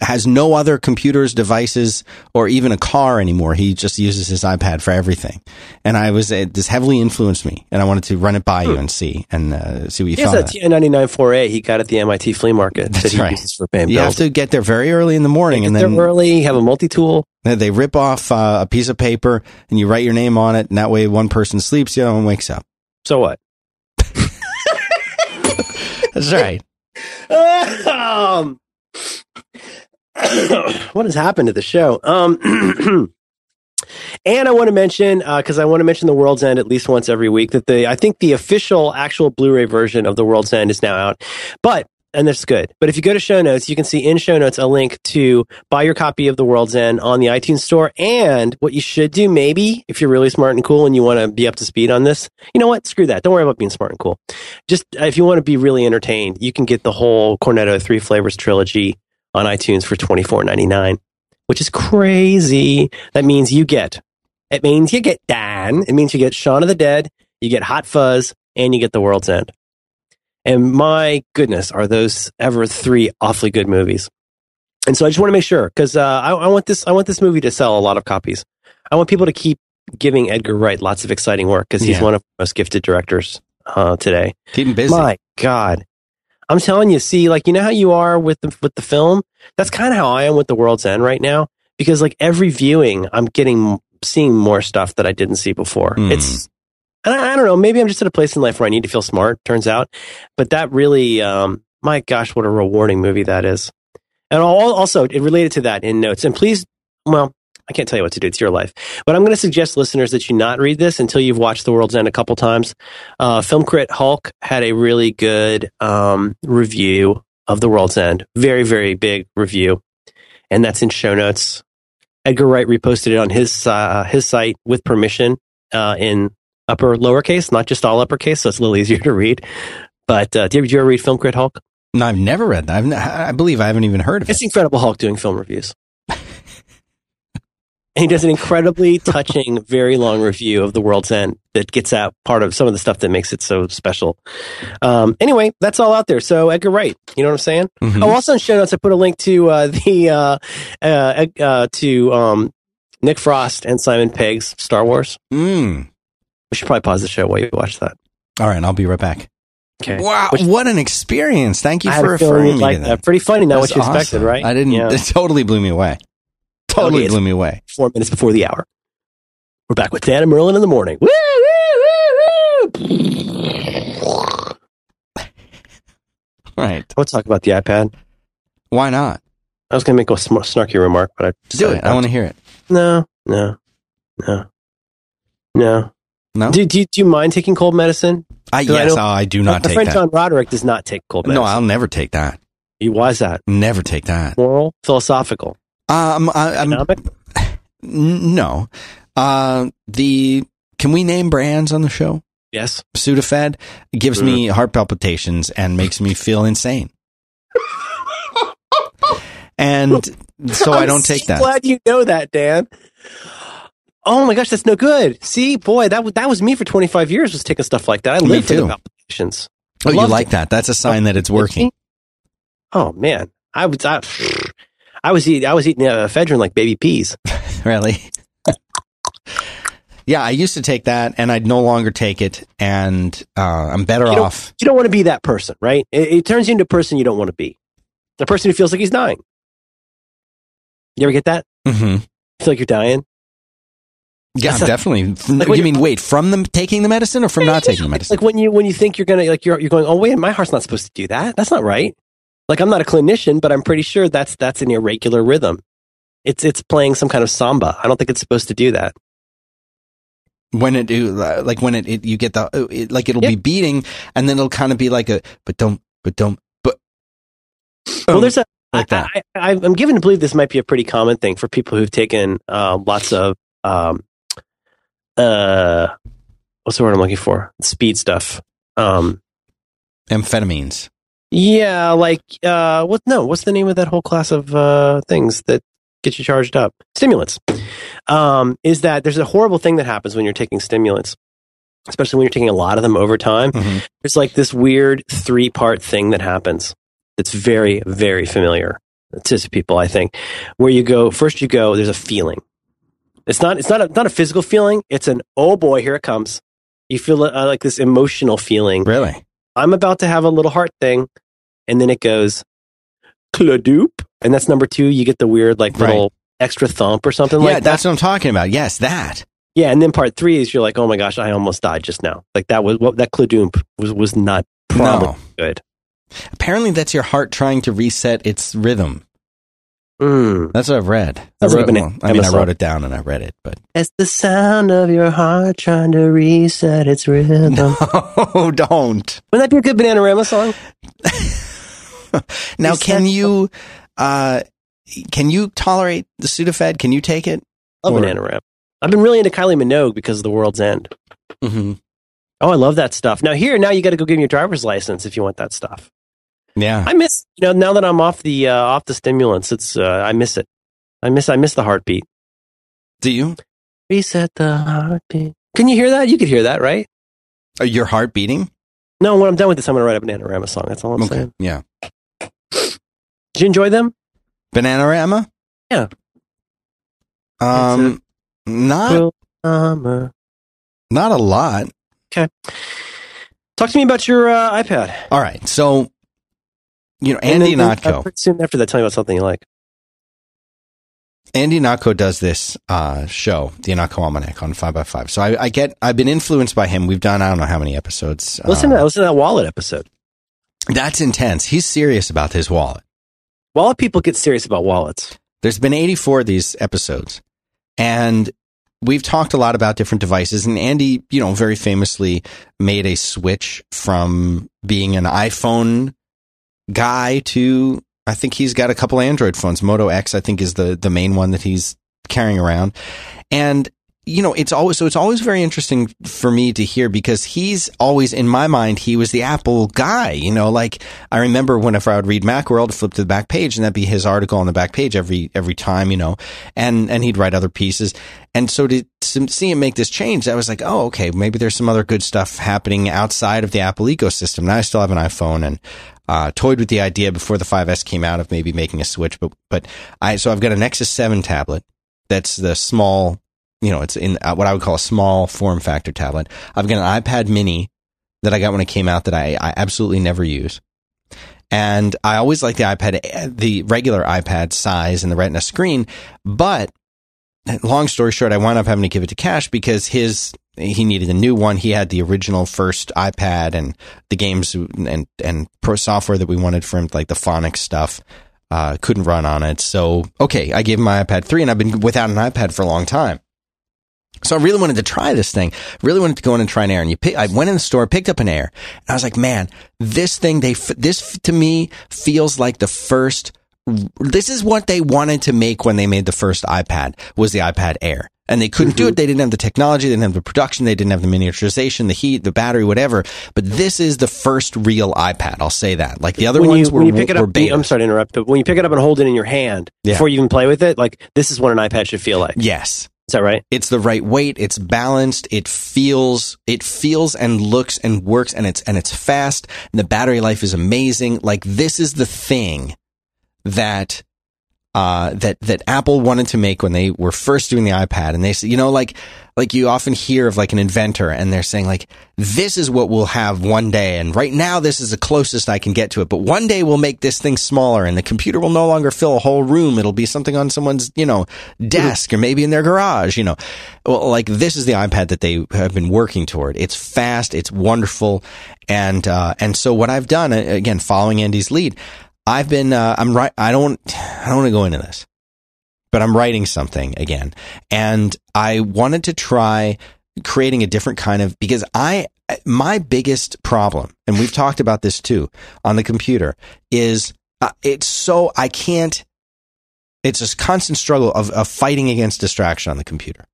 has no other computers, devices, or even a car anymore. He just uses his iPad for everything. And I was uh, this heavily influenced me, and I wanted to run it by you and see and uh, see what you He thought. that of it. TI-99 4A he got at the MIT flea market That's that he right. uses for paying You have to get there very early in the morning, and then early, have a multi-tool. They rip off uh, a piece of paper and you write your name on it, and that way one person sleeps, the other one wakes up. So what? That's right. um, what has happened to the show? Um, and I want to mention because I want to mention the World's End at least once every week that the I think the official actual Blu-ray version of the World's End is now out, but. And that's good. But if you go to show notes, you can see in show notes a link to buy your copy of The World's End on the iTunes store. And what you should do, maybe, if you're really smart and cool and you want to be up to speed on this, you know what? Screw that. Don't worry about being smart and cool just uh, if you want to be really entertained, you can get the whole Cornetto Three Flavors trilogy on iTunes for twenty four ninety nine, which is crazy. That means you get it means you get Dan. It means you get Shaun of the Dead, you get Hot Fuzz, and you get The World's End. And my goodness, are those ever three awfully good movies? And so I just want to make sure because uh, I, I want this I want this movie to sell a lot of copies. I want people to keep giving Edgar Wright lots of exciting work because he's Yeah. one of the most gifted directors uh, today. Keep him busy. My God. I'm telling you, see, like you know how you are with the with the film? That's kind of how I am with the world's end right now. Because like every viewing, I'm getting seeing more stuff that I didn't see before. Hmm. It's and I, I don't know, maybe I'm just at a place in life where I need to feel smart, turns out. But that really um my gosh, what a rewarding movie that is. And al- also it related to that in notes. And please well, I can't tell you what to do. It's your life. But I'm going to suggest listeners that you not read this until you've watched The World's End a couple times. Uh, Film Crit Hulk had a really good um, review of The World's End. Very, very big review. And that's in show notes. Edgar Wright reposted it on his uh, his site with permission uh, in upper lowercase, not just all uppercase, so it's a little easier to read. But uh, did you ever read Film Crit Hulk? No, I've never read that. I've n- I believe I haven't even heard of it. It's Incredible Hulk doing film reviews. And he does an incredibly touching, very long review of The World's End that gets at part of some of the stuff that makes it so special. Um, anyway, that's all out there. So Edgar Wright, you know what I'm saying? Mhm. Oh, also in show notes, I put a link to uh, the uh, uh, uh, to um, Nick Frost and Simon Pegg's Star Wars. Mm. We should probably pause the show while you watch that. All right, I'll be right back. Okay. Wow, Which- what an experience! Thank you for referring me like to that. that. Pretty funny, not what you expected, right? I didn't. Yeah. It totally blew me away. Totally Okay, blew me away. four minutes before the hour. We're back with Dan and Merlin in the morning. Woo, woo, woo, right, We'll talk about the iPad. why not? I was going to make a sm- snarky remark, but I Do it. I want to hear it. No, no, no, no. No, Do, do, do you mind taking cold medicine? I yes, know- oh, I do My not take friend that. John Roderick does not take cold medicine. No, I'll never take that. Why is that? Never take that. Moral, philosophical, Um, I, I'm economic? n- no. Uh, the can we name brands on the show? Yes. Sudafed gives me heart palpitations and makes me feel insane. and so I I'm don't take so that. Glad you know that, Dan. Oh my gosh, that's no good. See, boy, that was that was me for 25 years. Was taking stuff like that. I Me lived for the palpitations. Oh, you like it. that? That's a sign that it's working. Oh man, I was I, I was eating I was eating uh, ephedrine like baby peas. Really? yeah, I used to take that, and I'd no longer take it, and uh, I'm better You off. You don't want to be that person, right? It, it turns you into a person you don't want to be. The person who feels like he's dying. You ever get that? Mm-hmm. You feel like you're dying? Yeah, That's definitely. From- like you you- mean wait from them taking the medicine or from not taking the medicine? Like when you when you think you're gonna like you're you're going, oh wait, my heart's not supposed to do that. That's not right. Like I'm not a clinician, but I'm pretty sure that's that's an irregular rhythm. It's it's playing some kind of samba. I don't think it's supposed to do that. When it do like when it, it you get the it, like it'll Yeah. be beating and then it'll kind of be like a but don't but don't but Well, there's a like that. I, I, I'm given to believe this might be a pretty common thing for people who've taken uh, lots of um, uh, what's the word I'm looking for? Speed stuff. Um, amphetamines. Yeah, like uh, what? No, what's the name of that whole class of uh, things that get you charged up? Stimulants. Um, is that there's a horrible thing that happens when you're taking stimulants, especially when you're taking a lot of them over time. Mhm. There's like this weird three part thing that happens that's very, very familiar to people, I think, where you go, first you go, there's a feeling. It's not, it's not a, not a physical feeling. It's an, oh boy, here it comes. You feel uh, like this emotional feeling. Really? I'm about to have a little heart thing. And then it goes, kladoop. And that's number two. You get the weird, like Right. little extra thump or something yeah, like that. that's what I'm talking about. Yes, that. Yeah. And then part three is you're like, oh my gosh, I almost died just now. Like that was what that kladoop was, was not probably No. good. Apparently, that's your heart trying to reset its rhythm. Mm. That's what I've read. I, wrote, an well, I mean, I wrote it down and I read it, but It's the sound of your heart trying to reset its rhythm. no, don't. Wouldn't that be a good Bananarama song? Now, Reset can you, uh, can you tolerate the Sudafed? Can you take it? Love Or- Bananarama. I've been really into Kylie Minogue because of The World's End. Mm-hmm. Oh, I love that stuff. Now here, now you got to go get your driver's license if you want that stuff. Yeah. I miss, you know, now that I'm off the uh, off the stimulants, it's uh, I miss it. I miss I miss the heartbeat. Do you? Reset the heartbeat. Can you hear that? You could hear that, right? Are your heart beating? No, when I'm done with this, I'm going to write a Bananarama song. That's all I'm Okay. saying. Yeah. Did you enjoy them? Bananarama? Yeah. Um, not, Summer. not a lot. Okay. Talk to me about your uh, iPad. All right. So, you know, Andy And then- Ihnatko. uh, soon after that, tell me about something you like. Andy Ihnatko does this uh, show, the Ihnatko Almanac on 5by5. So I, I get, I've been influenced by him. We've done, I don't know how many episodes. Listen to Uh, that. Listen to that wallet episode. That's intense. He's serious about his wallet. Wallet people get serious about wallets. There's been 84 of these episodes, and we've talked a lot about different devices. And Andy, you know, very famously made a switch from being an iPhone guy to I think he's got a couple Android phones. Moto X, I think, is the the main one that he's carrying around, and you know, it's always so it's always very interesting for me to hear because he's always in my mind he was the Apple guy. You know, like I remember whenever I would read Macworld, flip to the back page, and that'd be his article on the back page every every time. You know, and and he'd write other pieces, and so to, see him make this change, I was like, oh, okay, maybe there's some other good stuff happening outside of the Apple ecosystem. Now I still have an iPhone and. Uh, toyed with the idea before the 5S came out of maybe making a switch, but but I so I've got a Nexus 7 tablet that's the small you know, it's in uh, what I would call a small form factor tablet. I've got an iPad mini that I got when it came out that I, I absolutely never use. And I always like the iPad, uh, the regular iPad size and the retina screen. But long story short, I wound up having to give it to Cash because his, he needed a new one. He had the original first iPad and the games and, and pro software that we wanted for him, like the phonics stuff, uh, couldn't run on it. So, okay, I gave him my iPad 3 and I've been without an iPad for a long time. So I really wanted to try this thing. Really wanted to go in and try an Air. And you pick, I went in the store, picked up an Air, and I was like, man, this thing, they, this to me feels like the first, this is what they wanted to make when they made the first iPad was the iPad Air. And they couldn't do mm-hmm. it. They didn't have the technology. They didn't have the production. They didn't have the miniaturization, the heat, the battery, whatever. But this is the first real iPad. I'll say that. Like the other when ones you, were, when you pick it up. I'm sorry to interrupt, but when you pick it up and hold it in your hand Yeah. before you even play with it, like this is what an iPad should feel like. Yes. Is that right? it's the right weight. It's balanced. It feels it feels and looks and works and it's and it's fast. And the battery life is amazing. Like this is the thing that uh that that Apple wanted to make when they were first doing the iPad. And they said you know like like you often hear of like an inventor and they're saying like this is what we'll have one day. And right now this is the closest I can get to it. But one day we'll make this thing smaller and the computer will no longer fill a whole room. It'll be something on someone's you know desk or maybe in their garage you know. Well like this is the iPad that they have been working toward. It's fast. It's wonderful. And uh and so what I've done uh, again following Andy's lead I've been, uh, I'm right. I don't, I don't want to go into this, but I'm writing something again. And I wanted to try creating a different kind of, because I, my biggest problem, and we've talked about this too on the computer, is uh, it's so, I can't, it's a constant struggle of, of fighting against distraction on the computer.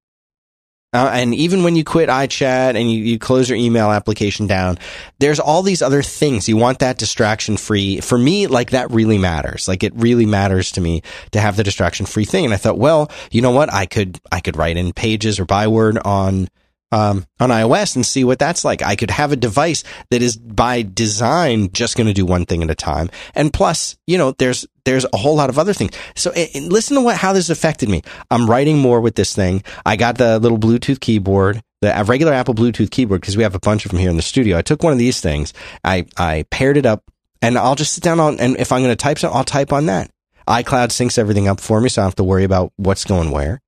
Uh, and even when you quit iChat and you, you close your email application down, there's all these other things. You want that distraction free. For me, like that really matters. Like it really matters to me to have the distraction free thing. And I thought, well, you know what? I could, I could write in pages or byword on, um, on iOS and see what that's like. I could have a device that is by design just going to do one thing at a time. And plus, you know, there's, there's a whole lot of other things. So listen to what, how this affected me. I'm writing more with this thing. I got the little Bluetooth keyboard, the regular Apple Bluetooth keyboard, because we have a bunch of them here in the studio. I took one of these things. I, I paired it up and I'll just sit down on, and if I'm going to type something, I'll type on that. iCloud syncs everything up for me. So I don't have to worry about what's going where.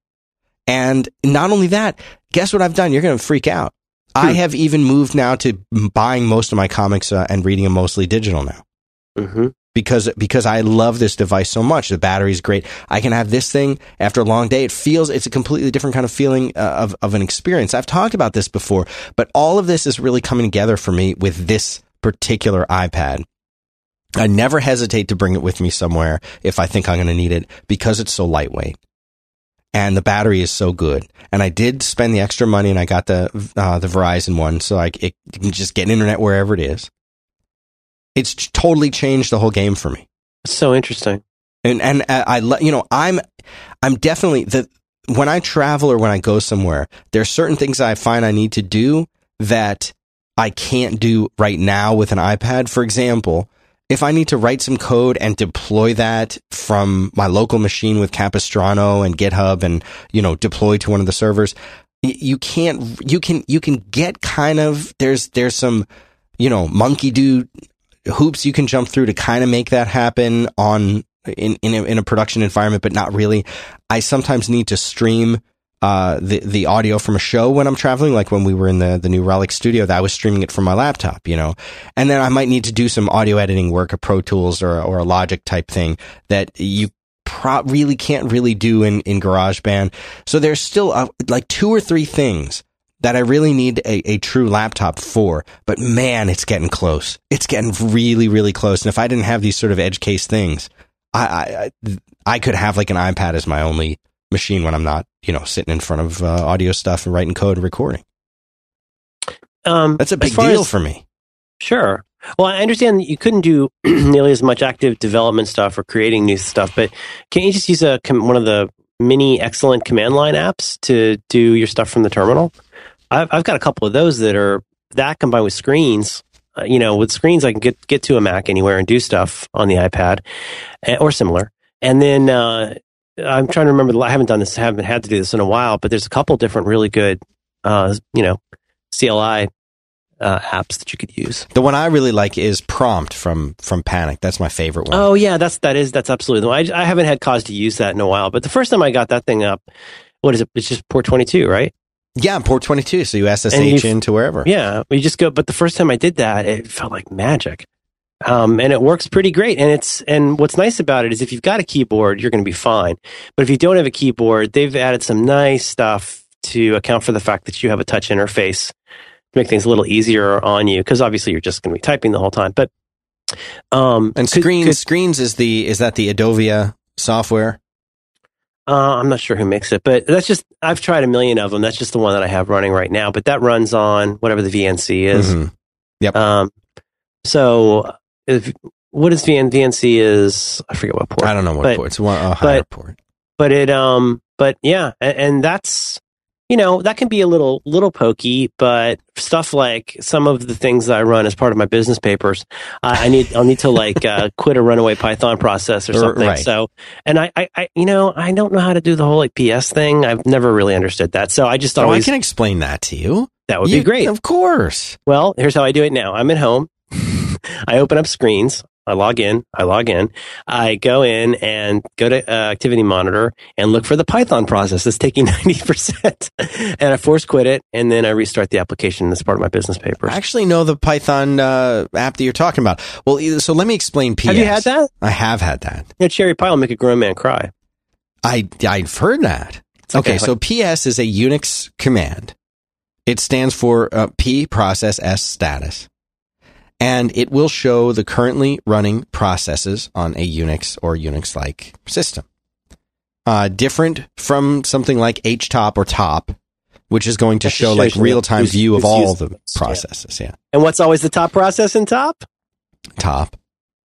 And not only that, guess what I've done? You're going to freak out. I have even moved now to buying most of my comics uh, and reading them mostly digital now. Mm-hmm. Because because I love this device so much, the battery's great. I can have this thing after a long day. It feels it's a completely different kind of feeling uh, of of an experience. I've talked about this before, but all of this is really coming together for me with this particular iPad. I never hesitate to bring it with me somewhere if I think I'm going to need it because it's so lightweight and the battery is so good. And I did spend the extra money and I got the uh, the Verizon one, so I it, you can just get internet wherever it is. It's totally changed the whole game for me. So interesting. And and uh, I you know I'm I'm definitely the when I travel or when I go somewhere, there are certain things I find I need to do that I can't do right now with an iPad. For example, if I need to write some code and deploy that from my local machine with Capistrano and GitHub and, you know, deploy to one of the servers, you can't, you can, you can get kind of, there's, there's some, you know, monkey do hoops you can jump through to kind of make that happen on, in, in a, in a production environment, but not really. I sometimes need to stream uh, the the audio from a show when I'm traveling, like when we were in the the New Relic studio, that I was streaming it from my laptop, you know. And then I might need to do some audio editing work, a Pro Tools or or a Logic type thing that you pro- really can't really do in in GarageBand. So there's still a, like two or three things that I really need a, a true laptop for. But man, it's getting close. It's getting really really close. And if I didn't have these sort of edge case things, I I, I could have like an iPad as my only machine when I'm not, you know, sitting in front of uh, audio stuff and writing code and recording. Um, That's a big deal as, for me. Sure. Well, I understand you couldn't do nearly as much active development stuff or creating new stuff, but can't you just use a one of the mini excellent command line apps to do your stuff from the terminal? I've, I've got a couple of those that are that combined with screens. Uh, you know, with screens, I can get get to a Mac anywhere and do stuff on the iPad eh, or similar. And then uh, I'm trying to remember. I haven't done this. Haven't had to do this in a while. But there's a couple different really good, uh, you know, CLI uh, apps that you could use. The one I really like is Prompt from from Panic. That's my favorite one. Oh yeah, that's that is that's absolutely the one. I, I haven't had cause to use that in a while. But the first time I got that thing up, what is it? It's just port 22, right? Yeah, port 22. So you SSH into wherever. Yeah, you just go. But the first time I did that, it felt like magic. Um, and it works pretty great. And it's, and what's nice about it is if you've got a keyboard, you're going to be fine. But if you don't have a keyboard, they've added some nice stuff to account for the fact that you have a touch interface to make things a little easier on you. Cause obviously you're just going to be typing the whole time. But, um, and screens, could, screens is the, is that the Edovia software? Uh, I'm not sure who makes it, but that's just, I've tried a million of them. That's just the one that I have running right now, but that runs on whatever the VNC is. Mm-hmm. Yep. Um, so if, what is VN, VNC is, I forget what port. I don't know what but, port. It's one, a higher but, port. But it, um, but yeah, and, and that's, you know, that can be a little, little pokey, but stuff like some of the things that I run as part of my business papers, uh, I need, I'll need to like, uh, quit a runaway Python process or something. Right. So, and I, I, I, you know, I don't know how to do the whole like PS thing. I've never really understood that. So I just always. Oh, I can explain that to you. That would you, be great. Of course. Well, here's how I do it now. I'm at home. I open up screens I log in, I log in, I go in and go to uh, Activity Monitor and look for the Python process that's taking 90%. and I force quit it and then I restart the application as part of my business paper. I actually know the Python uh, app that you're talking about. Well, so let me explain PS. Have you had that? I have had that. You know, Cherry Pie will make a grown man cry. I, I've heard that. Okay, okay, so PS is a Unix command. It stands for uh, P process S status and it will show the currently running processes on a Unix or Unix like system. Uh, different from something like HTOP or TOP, which is going to show like real time view of all the processes. Yeah. And what's always the top process in TOP? TOP.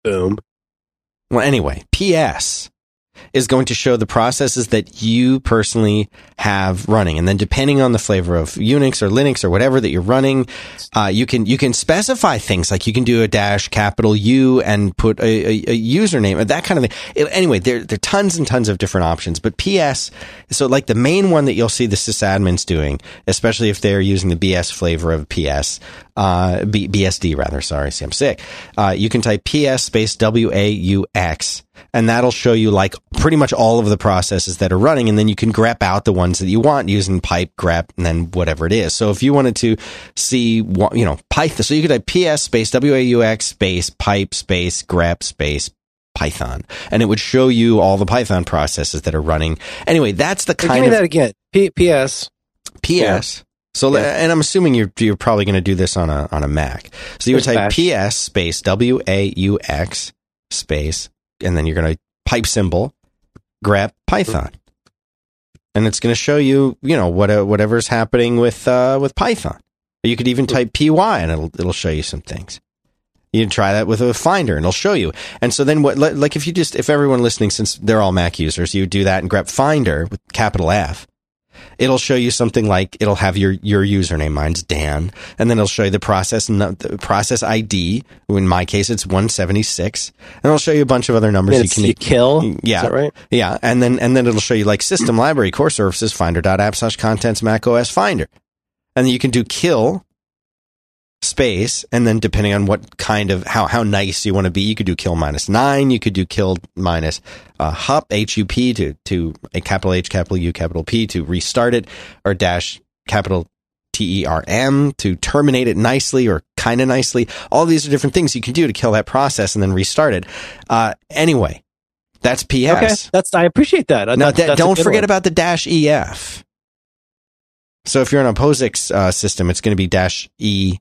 Boom. Well, anyway, PS is going to show the processes that you personally have running. And then depending on the flavor of Unix or Linux or whatever that you're running, uh, you can, you can specify things like you can do a dash capital U and put a, a, a username, that kind of thing. It, anyway, there, there are tons and tons of different options, but PS, so like the main one that you'll see the sysadmins doing, especially if they're using the BS flavor of PS, uh, B, BSD rather. Sorry, see, I'm sick. Uh, you can type PS space W A U X and that'll show you like pretty much all of the processes that are running. And then you can grep out the ones that you want using pipe grep and then whatever it is. So if you wanted to see, what, you know, Python, so you could type PS space WAUX space pipe space grep space Python, and it would show you all the Python processes that are running. Anyway, that's the kind give me of that again. P- PS. PS. Yeah. So, yeah. and I'm assuming you're you're probably going to do this on a on a Mac. So you would type PS space W A U X space and then you're going to pipe symbol, grep Python. And it's going to show you, you know, what, uh, whatever's happening with, uh, with Python. You could even type py and it'll, it'll show you some things. You can try that with a finder and it'll show you. And so then what, like if you just, if everyone listening, since they're all Mac users, you do that and grep finder with capital F it'll show you something like it'll have your your username. Mine's Dan, and then it'll show you the process the process ID. In my case, it's one seventy six, and it'll show you a bunch of other numbers you can you kill. Yeah, right? Yeah, and then and then it'll show you like system library core services finder.app slash contents Mac OS Finder, and then you can do kill space and then depending on what kind of how how nice you want to be you could do kill minus 9 you could do kill minus uh, hup hup to to a capital h capital u capital p to restart it or dash capital term to terminate it nicely or kind of nicely. All these are different things you can do to kill that process and then restart it. Uh, anyway that's ps okay that's i appreciate that. Now, that's, that's don't forget one. about the dash ef so if you're on a POSIX uh, system, it's going to be dash E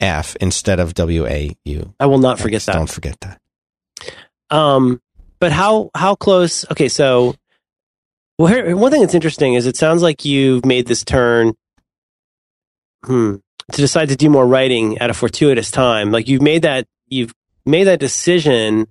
F instead of W A U. I will not forget that. Don't forget that. Um, but how how close? Okay, so well, here, one thing that's interesting is it sounds like you've made this turn. Hmm. To decide to do more writing at a fortuitous time, like you've made that you've made that decision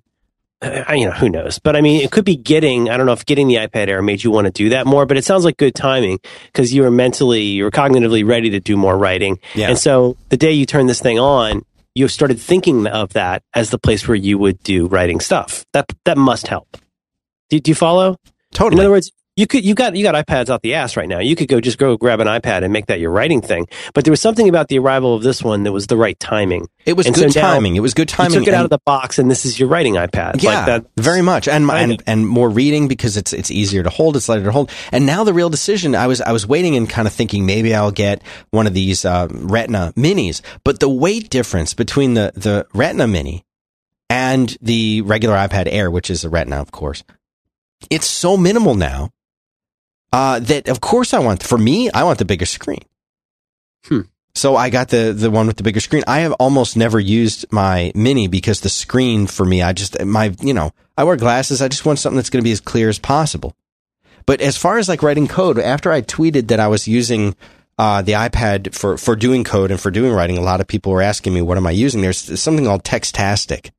uh, you know, who knows? But I mean, it could be getting, I don't know if getting the iPad Air made you want to do that more, but it sounds like good timing because you were mentally, you were cognitively ready to do more writing. Yeah. And so the day you turn this thing on, you started thinking of that as the place where you would do writing stuff. That, that must help. Do, do you follow? Totally. In other words, you could you got you got iPads out the ass right now. You could go just go grab an iPad and make that your writing thing. But there was something about the arrival of this one that was the right timing. It was and good so timing. It was good timing. You took it out of the box, and this is your writing iPad. Yeah, like very much, and, and and more reading because it's it's easier to hold. It's lighter to hold. And now the real decision. I was I was waiting and kind of thinking maybe I'll get one of these uh, Retina Minis, but the weight difference between the the Retina Mini and the regular iPad Air, which is a Retina, of course, it's so minimal now uh, that of course I want. For me, I want the bigger screen. Hmm. So I got the the one with the bigger screen. I have almost never used my mini because the screen for me, I just my you know I wear glasses. I just want something that's going to be as clear as possible. But as far as like writing code, after I tweeted that I was using uh, the iPad for for doing code and for doing writing, a lot of people were asking me what am I using. There's something called Textastic,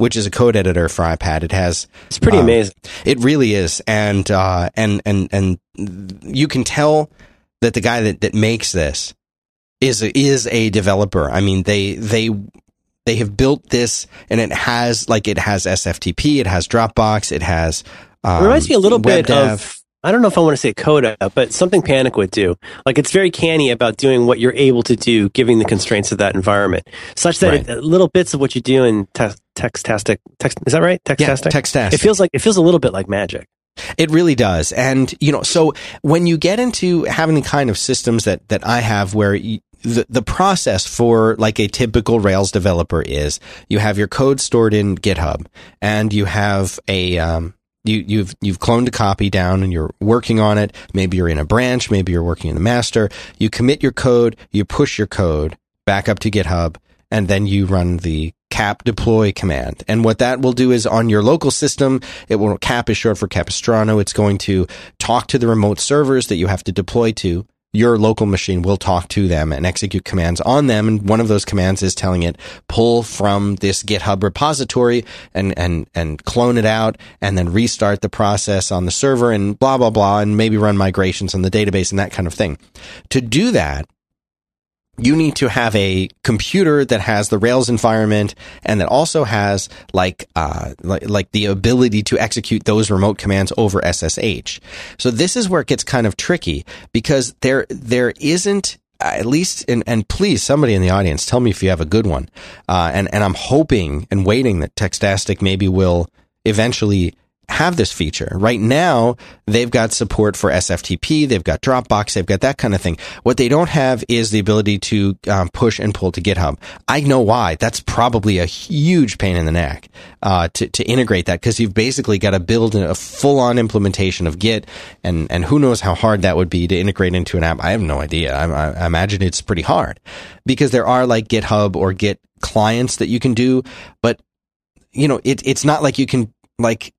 which is a code editor for iPad. It has it's pretty um, amazing. It really is, and uh, and and and you can tell that the guy that, that makes this is a, is a developer. I mean, they they they have built this, and it has like it has SFTP, it has Dropbox, it has. Um, it reminds me a little bit dev. of I don't know if I want to say Coda, but something Panic would do. Like it's very canny about doing what you're able to do, given the constraints of that environment, such that right. it, little bits of what you do in te- Textastic. Text, is that right? Yeah, Textastic. Textastic. it feels like it feels a little bit like magic. It really does. And, you know, so when you get into having the kind of systems that, that I have where you, the, the process for like a typical Rails developer is you have your code stored in GitHub and you have a, um, you, you've, you've cloned a copy down and you're working on it. Maybe you're in a branch. Maybe you're working in the master. You commit your code. You push your code back up to GitHub and then you run the cap deploy command. And what that will do is on your local system, it will cap is short for Capistrano. It's going to talk to the remote servers that you have to deploy to. Your local machine will talk to them and execute commands on them. And one of those commands is telling it pull from this GitHub repository and, and, and clone it out and then restart the process on the server and blah, blah, blah, and maybe run migrations on the database and that kind of thing. To do that, you need to have a computer that has the Rails environment and that also has like, uh, like, like the ability to execute those remote commands over SSH. So this is where it gets kind of tricky because there, there isn't at least, and, and please, somebody in the audience, tell me if you have a good one. Uh, and, and I'm hoping and waiting that Textastic maybe will eventually have this feature. Right now, they've got support for SFTP, they've got Dropbox, they've got that kind of thing. What they don't have is the ability to um, push and pull to GitHub. I know why. That's probably a huge pain in the neck uh, to to integrate that because you've basically got to build a full on implementation of Git, and and who knows how hard that would be to integrate into an app. I have no idea. I, I imagine it's pretty hard because there are like GitHub or Git clients that you can do, but you know, it, it's not like you can like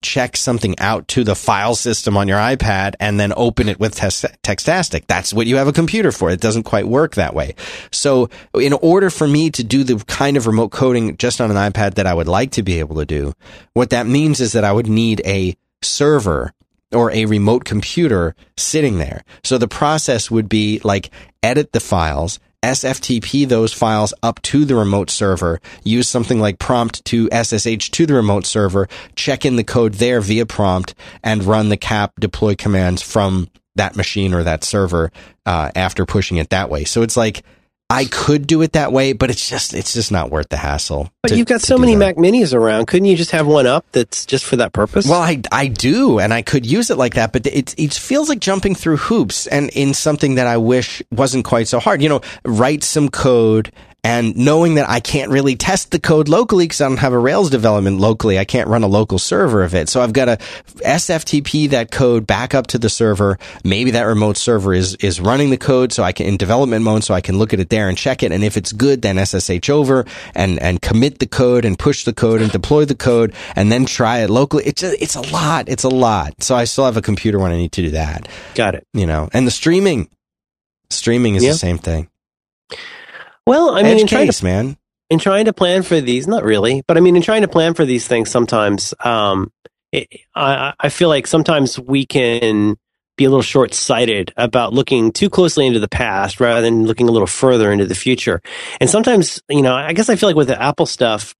check something out to the file system on your iPad and then open it with Textastic. That's what you have a computer for. It doesn't quite work that way. So in order for me to do the kind of remote coding just on an iPad that I would like to be able to do, what that means is that I would need a server or a remote computer sitting there. So the process would be like edit the files, SFTP those files up to the remote server, use something like prompt to SSH to the remote server, check in the code there via prompt, and run the cap deploy commands from that machine or that server uh, after pushing it that way. So it's like I could do it that way, but it's just it's just not worth the hassle. But to- you've got so many that. Mac Minis around. Couldn't you just have one up that's just for that purpose? Well, I, I do, and I could use it like that, but it, it feels like jumping through hoops and in something that I wish wasn't quite so hard. You know, write some code and knowing that I can't really test the code locally because I don't have a Rails development locally. I can't run a local server of it. So I've got to SFTP that code back up to the server. Maybe that remote server is, is running the code so I can in development mode so I can look at it there and check it. And if it's good, then SSH over and, and commit the code and push the code and deploy the code and then try it locally. It's a, it's a lot. It's a lot. So I still have a computer when I need to do that, got it. you know, and the streaming, streaming is Yeah. the same thing. Well, I mean, in trying, to, man. in trying to plan for these, not really, but I mean, in trying to plan for these things, sometimes um, it, I, I feel like sometimes we can be a little short sighted about looking too closely into the past rather than looking a little further into the future. And sometimes, you know, I guess I feel like with the Apple stuff,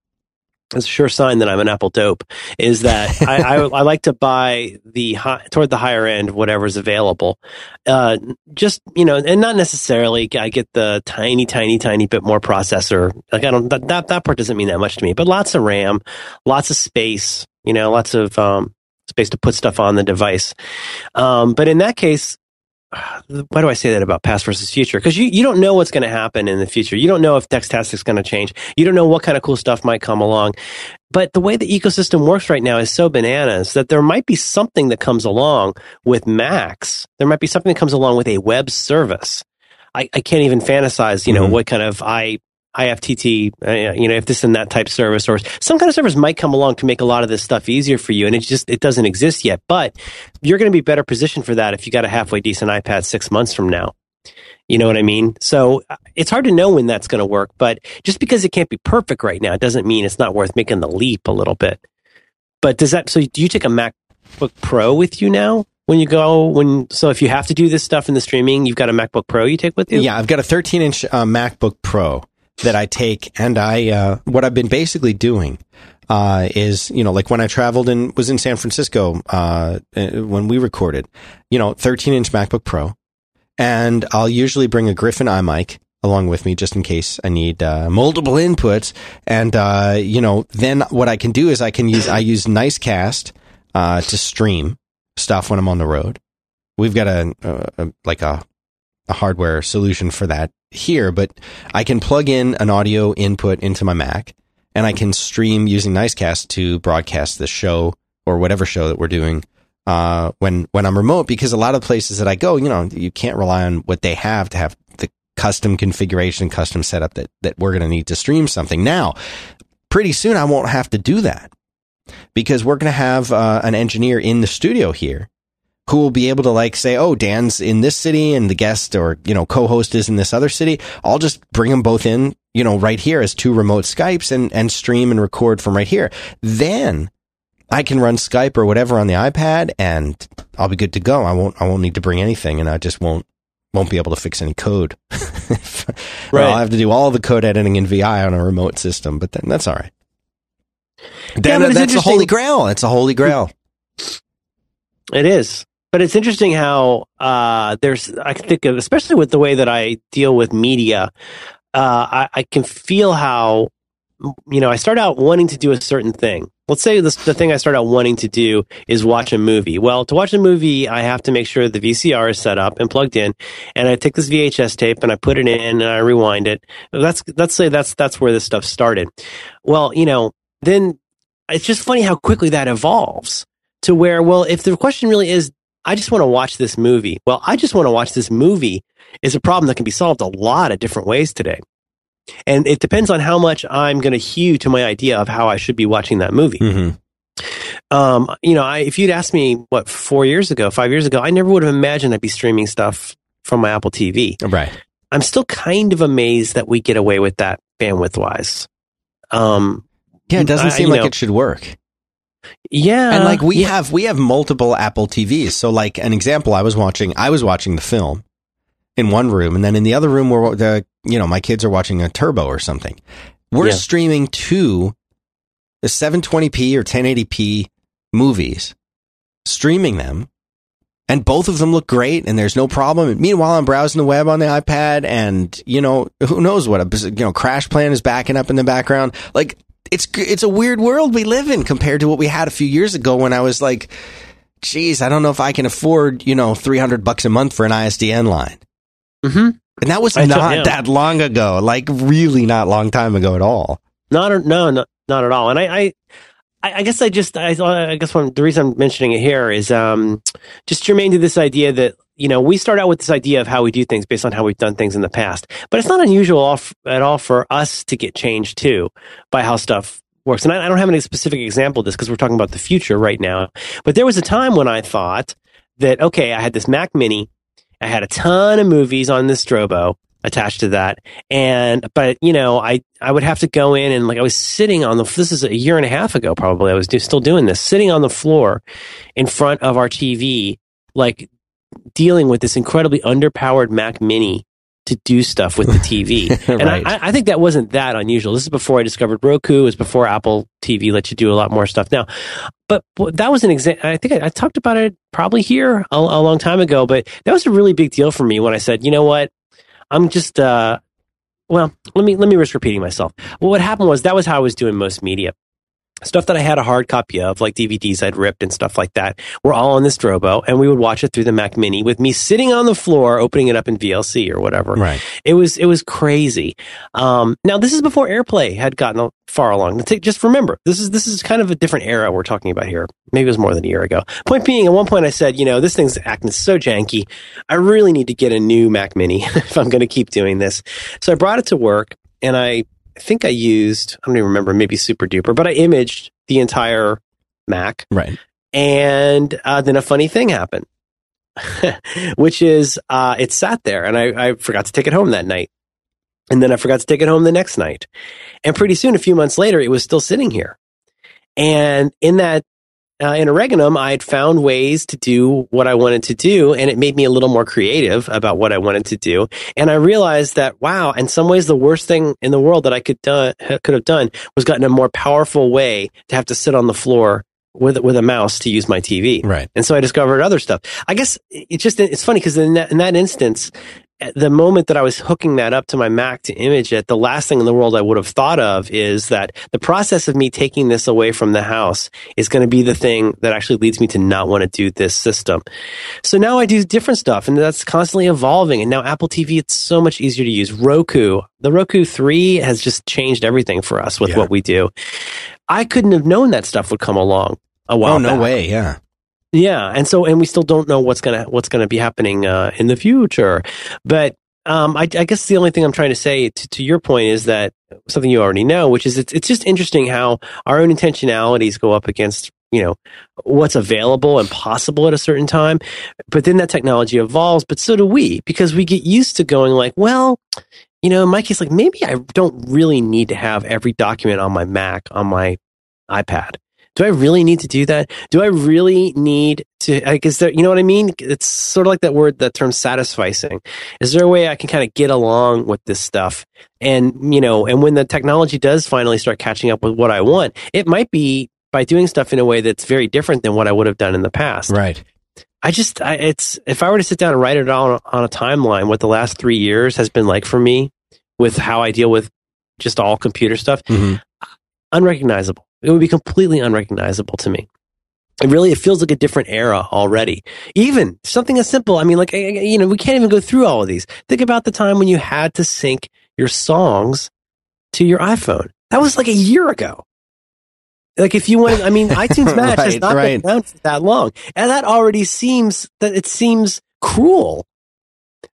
it's a sure sign that I'm an Apple dope. Is that I, I, I like to buy the high, toward the higher end whatever's available. Uh, just you know, and not necessarily I get the tiny, tiny, tiny bit more processor. Like I don't that that, that part doesn't mean that much to me. But lots of RAM, lots of space. You know, lots of um, space to put stuff on the device. Um, but in that case, why do I say that about past versus future? Because you, you don't know what's going to happen in the future. You don't know if Textastic's going to change. You don't know what kind of cool stuff might come along. But the way the ecosystem works right now is so bananas that there might be something that comes along with Macs. There might be something that comes along with a web service. I, I can't even fantasize, you know, Mhm. what kind of I, IFTT, uh, you know, if this and that type service or some kind of service might come along to make a lot of this stuff easier for you. And it just, it doesn't exist yet, but you're going to be better positioned for that if you got a halfway decent iPad six months from now. You know what I mean? So uh, it's hard to know when that's going to work, but just because it can't be perfect right now it doesn't mean it's not worth making the leap a little bit. But does that, so do you take a MacBook Pro with you now? When you go, when, so if you have to do this stuff in the streaming, you've got a MacBook Pro you take with you? Yeah, I've got a 13 inch uh, MacBook Pro that I take, and I uh, what I've been basically doing uh, is you know like when I traveled and was in San Francisco uh, uh, when we recorded, you know, 13 inch MacBook Pro, and I'll usually bring a Griffin iMic along with me just in case I need uh, multiple inputs. And uh, you know, then what I can do is I can use I use Nicecast uh, to stream stuff when I'm on the road. We've got a, a, a like a a hardware solution for that here, but I can plug in an audio input into my Mac and I can stream using Nicecast to broadcast the show or whatever show that we're doing uh, when when I'm remote because a lot of places that I go, you know, you can't rely on what they have to have the custom configuration, custom setup that that we're going to need to stream something. Now, pretty soon I won't have to do that because we're going to have uh, an engineer in the studio here who will be able to like say, "Oh, Dan's in this city and the guest or, you know, co-host is in this other city." I'll just bring them both in, you know, right here as two remote Skypes and and stream and record from right here. Then I can run Skype or whatever on the iPad and I'll be good to go. I won't I won't need to bring anything and I just won't won't be able to fix any code. right. I'll have to do all the code editing in VI on a remote system, but then that's all right. Then, yeah, that's a holy grail. It's a holy grail. It is. But it's interesting how uh, there's, I think, of, especially with the way that I deal with media, uh, I, I, can feel how, you know, I start out wanting to do a certain thing. Let's say this, the thing I start out wanting to do is watch a movie. Well, to watch a movie, I have to make sure the VCR is set up and plugged in, and I take this VHS tape and I put it in and I rewind it. That's let's say that's that's where this stuff started. Well, you know, then it's just funny how quickly that evolves to where, well, if the question really is, I just want to watch this movie. Well, I just want to watch this movie is a problem that can be solved a lot of different ways today. And it depends on how much I'm going to hew to my idea of how I should be watching that movie. Mm-hmm. Um, you know, I, if you'd asked me what four years ago, five years ago, I never would have imagined I'd be streaming stuff from my Apple TV. Right. I'm still kind of amazed that we get away with that bandwidth wise. Um, yeah, it doesn't seem like know, it should work. Yeah. And like we yeah. have we have multiple Apple TVs. So like an example I was watching I was watching the film in one room and then in the other room where the you know my kids are watching a turbo or something. We're yeah. streaming two the 720p or 1080p movies streaming them and both of them look great and there's no problem. Meanwhile, I'm browsing the web on the iPad and, you know, who knows what a, you know, CrashPlan is backing up in the background. Like it's it's a weird world we live in compared to what we had a few years ago when I was like, geez, I don't know if I can afford you know three hundred bucks a month for an ISDN line. Mm-hmm. And that was I not that long ago, like really not long time ago at all. Not no, not not at all. And I, I I, guess I just I, I guess one, the reason I'm mentioning it here is um, just germane to this idea that you know we start out with this idea of how we do things based on how we've done things in the past, but it's not unusual at all for us to get changed too by how stuff works. And I, I don't have any specific example of this because we're talking about the future right now. But there was a time when I thought that okay, I had this Mac Mini, I had a ton of movies on this Drobo, attached to that. And, but, you know, I, I would have to go in and like I was sitting on the, this is a year and a half ago probably. I was do, still doing this, sitting on the floor in front of our TV, like dealing with this incredibly underpowered Mac Mini to do stuff with the TV. right. And I, I, think that wasn't that unusual. This is before I discovered Roku. It was before Apple TV let you do a lot more stuff now. But that was an example. I think I, I, talked about it probably here a, a, long time ago, but that was a really big deal for me when I said, you know what? I'm just uh, well, let me let me risk repeating myself. Well, what happened was that was how I was doing most media. Stuff that I had a hard copy of, like DVDs I'd ripped and stuff like that, were all on this Drobo, and we would watch it through the Mac Mini with me sitting on the floor, opening it up in VLC or whatever. Right. It was it was crazy. Um, now this is before AirPlay had gotten far along. Just remember, this is this is kind of a different era we're talking about here. Maybe it was more than a year ago. Point being, at one point I said, you know, this thing's acting so janky. I really need to get a new Mac Mini if I'm going to keep doing this. So I brought it to work, and I think I used I don't even remember, maybe SuperDuper, but I imaged the entire Mac. Right. And uh, then a funny thing happened, which is uh, it sat there, and I, I forgot to take it home that night. And then I forgot to take it home the next night. And pretty soon, a few months later, it was still sitting here. And in that uh, Interregnum, I had found ways to do what I wanted to do, and it made me a little more creative about what I wanted to do. And I realized that, wow, in some ways, the worst thing in the world that I could done, could have done was gotten a more powerful way to have to sit on the floor with with a mouse to use my TV. Right. And so I discovered other stuff. I guess it's just it's funny because in that in that instance, the moment that I was hooking that up to my Mac to image it, the last thing in the world I would have thought of is that the process of me taking this away from the house is going to be the thing that actually leads me to not want to do this system. So now I do different stuff and that's constantly evolving. And now Apple TV, it's so much easier to use. Roku, the Roku 3 has just changed everything for us with Yeah. what we do. I couldn't have known that stuff would come along a while Oh no back. way! Yeah. Yeah, and so and we still don't know what's gonna what's gonna be happening uh, in the future. But um, I, I guess the only thing I'm trying to say to, to your point is that something you already know, which is it's it's just interesting how our own intentionalities go up against you know what's available and possible at a certain time. But then that technology evolves, but so do we because we get used to going like, well. You know, in my case, like maybe I don't really need to have every document on my Mac on my iPad. Do I really need to do that? Do I really need to, like, is there, you know what I mean? It's sort of like that word, that term satisficing. Is there a way I can kind of get along with this stuff? And, you know, and when the technology does finally start catching up with what I want, it might be by doing stuff in a way that's very different than what I would have done in the past. Right. I just, I, it's, if I were to sit down and write it on, on a timeline, what the last three years has been like for me with how I deal with just all computer stuff, Mhm. unrecognizable. It would be completely unrecognizable to me. It really, it feels like a different era already. Even something as simple. I mean, like, eh, eh, you know, we can't even go through all of these. Think about the time when you had to sync your songs to your iPhone. That was like a year ago. Like if you want, I mean, iTunes Match has not right. been around for that long, and that already seems that it seems cruel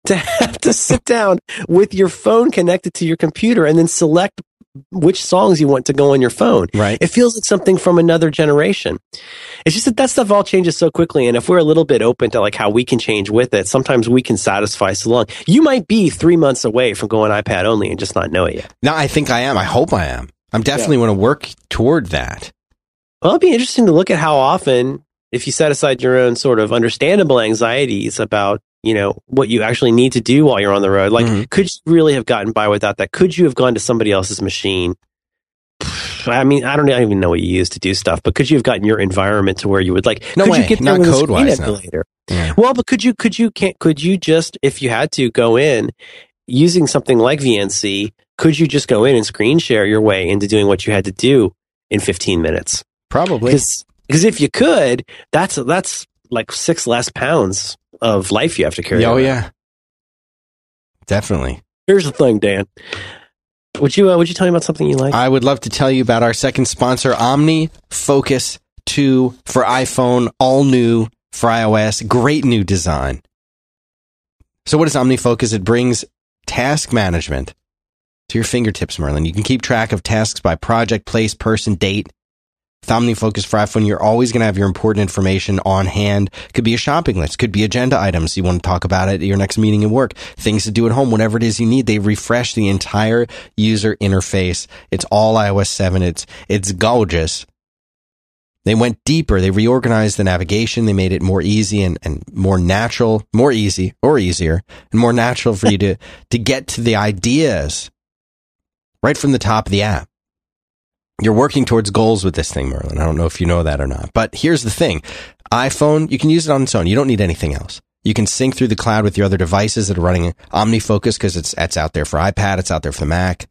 to have to sit down with your phone connected to your computer and then select which songs you want to go on your phone. Right. It feels like something from another generation. It's just that that stuff all changes so quickly. And if we're a little bit open to like how we can change with it, sometimes we can satisfy so long. You might be three months away from going iPad only and just not know it yet. No, I think I am. I hope I am. I'm definitely want to work toward that. Well, it'd be interesting to look at how often, if you set aside your own sort of understandable anxieties about, you know, what you actually need to do while you're on the road, like, Mhm. could you really have gotten by without that? Could you have gone to somebody else's machine? I mean, I don't, I don't even know what you use to do stuff, but could you have gotten your environment to where you would like? No could way. you get Not there with code-wise, no. Yeah. Well, but could you, could you, can't, could you just, if you had to go in using something like VNC, could you just go in and screen share your way into doing what you had to do in 15 minutes? Probably. Because if you could, that's that's like six less pounds of life you have to carry. Oh around. yeah. Definitely. Here's the thing, Dan. Would you uh, would you tell me about something you like? I would love to tell you about our second sponsor, Omni Focus 2 for iPhone, all new for iOS, great new design. So what is OmniFocus? It brings task management to your fingertips, Merlin. You can keep track of tasks by project, place, person, date. OmniFocus for iPhone, you're always going to have your important information on hand. Could be a shopping list, could be agenda items you want to talk about at your next meeting at work, things to do at home, whatever it is you need. They refresh the entire user interface. It's all iOS 7. It's it's gorgeous. They went deeper. They reorganized the navigation. They made it more easy and, and more natural, more easy or easier and more natural for you to, to get to the ideas right from the top of the app. You're working towards goals with this thing, Merlin. I don't know if you know that or not, but here's the thing. iPhone, you can use it on its own. You don't need anything else. You can sync through the cloud with your other devices that are running OmniFocus because it's, it's out there for iPad. It's out there for the Mac.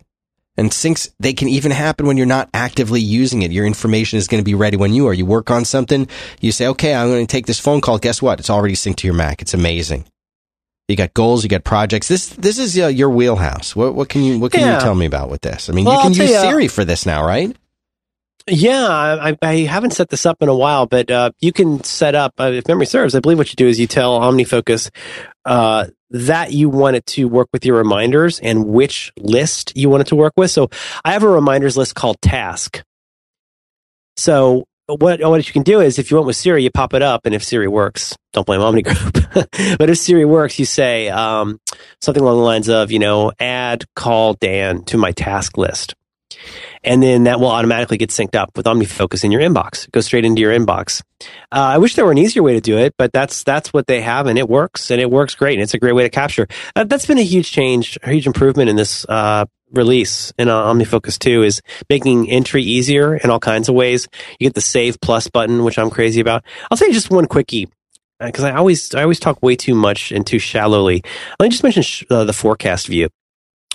And syncs, they can even happen when you're not actively using it. Your information is going to be ready when you are. You work on something, you say, okay, I'm going to take this phone call. Guess what? It's already synced to your Mac. It's amazing. You got goals, you got projects. This this is uh, your wheelhouse. What what can you what can Yeah. you tell me about with this? I mean, Well, you can use you, Siri for this now, right? Yeah, I, I haven't set this up in a while, but uh, you can set up, uh, if memory serves, I believe what you do is you tell OmniFocus uh, that you want it to work with your reminders and which list you want it to work with. So I have a reminders list called Task. So what what you can do is if you went with Siri, you pop it up, and if Siri works, don't blame Omni Group. but if Siri works, you say um, something along the lines of, you know, add call Dan to my task list and then that will automatically get synced up with OmniFocus in your inbox. Go straight into your inbox. Uh, I wish there were an easier way to do it, but that's that's what they have, and it works, and it works great, and it's a great way to capture. Uh, that's been a huge change, a huge improvement in this uh, release in uh, OmniFocus 2 is making entry easier in all kinds of ways. You get the Save Plus button, which I'm crazy about. I'll say just one quickie. because I always I always talk way too much and too shallowly. Let me just mention sh- uh, the forecast view.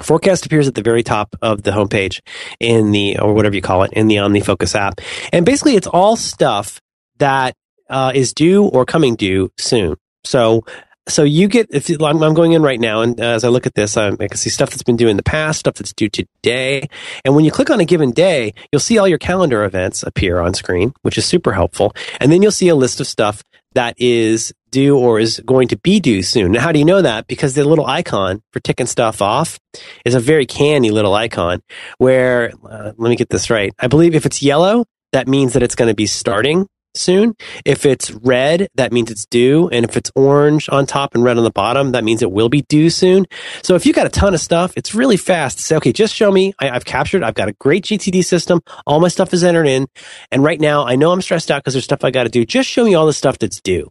Forecast appears at the very top of the homepage in the or whatever you call it in the OmniFocus app, and basically it's all stuff that uh, is due or coming due soon. So so you get if I'm, I'm going in right now and uh, as i look at this I, I can see stuff that's been due in the past stuff that's due today. And when you click on a given day you'll see all your calendar events appear on screen which is super helpful. And then you'll see a list of stuff that is due or is going to be due soon. Now how do you know that? Because the little icon for ticking stuff off is a very canny little icon where uh, let me get this right. I believe if it's yellow that means that it's going to be starting soon. If it's red, that means it's due. And if it's orange on top and red on the bottom, that means it will be due soon. So if you've got a ton of stuff, it's really fast to say, okay, just show me. I, have captured, I've got a great GTD system. All my stuff is entered in. And right now I know I'm stressed out because there's stuff I got to do. Just show me all the stuff that's due.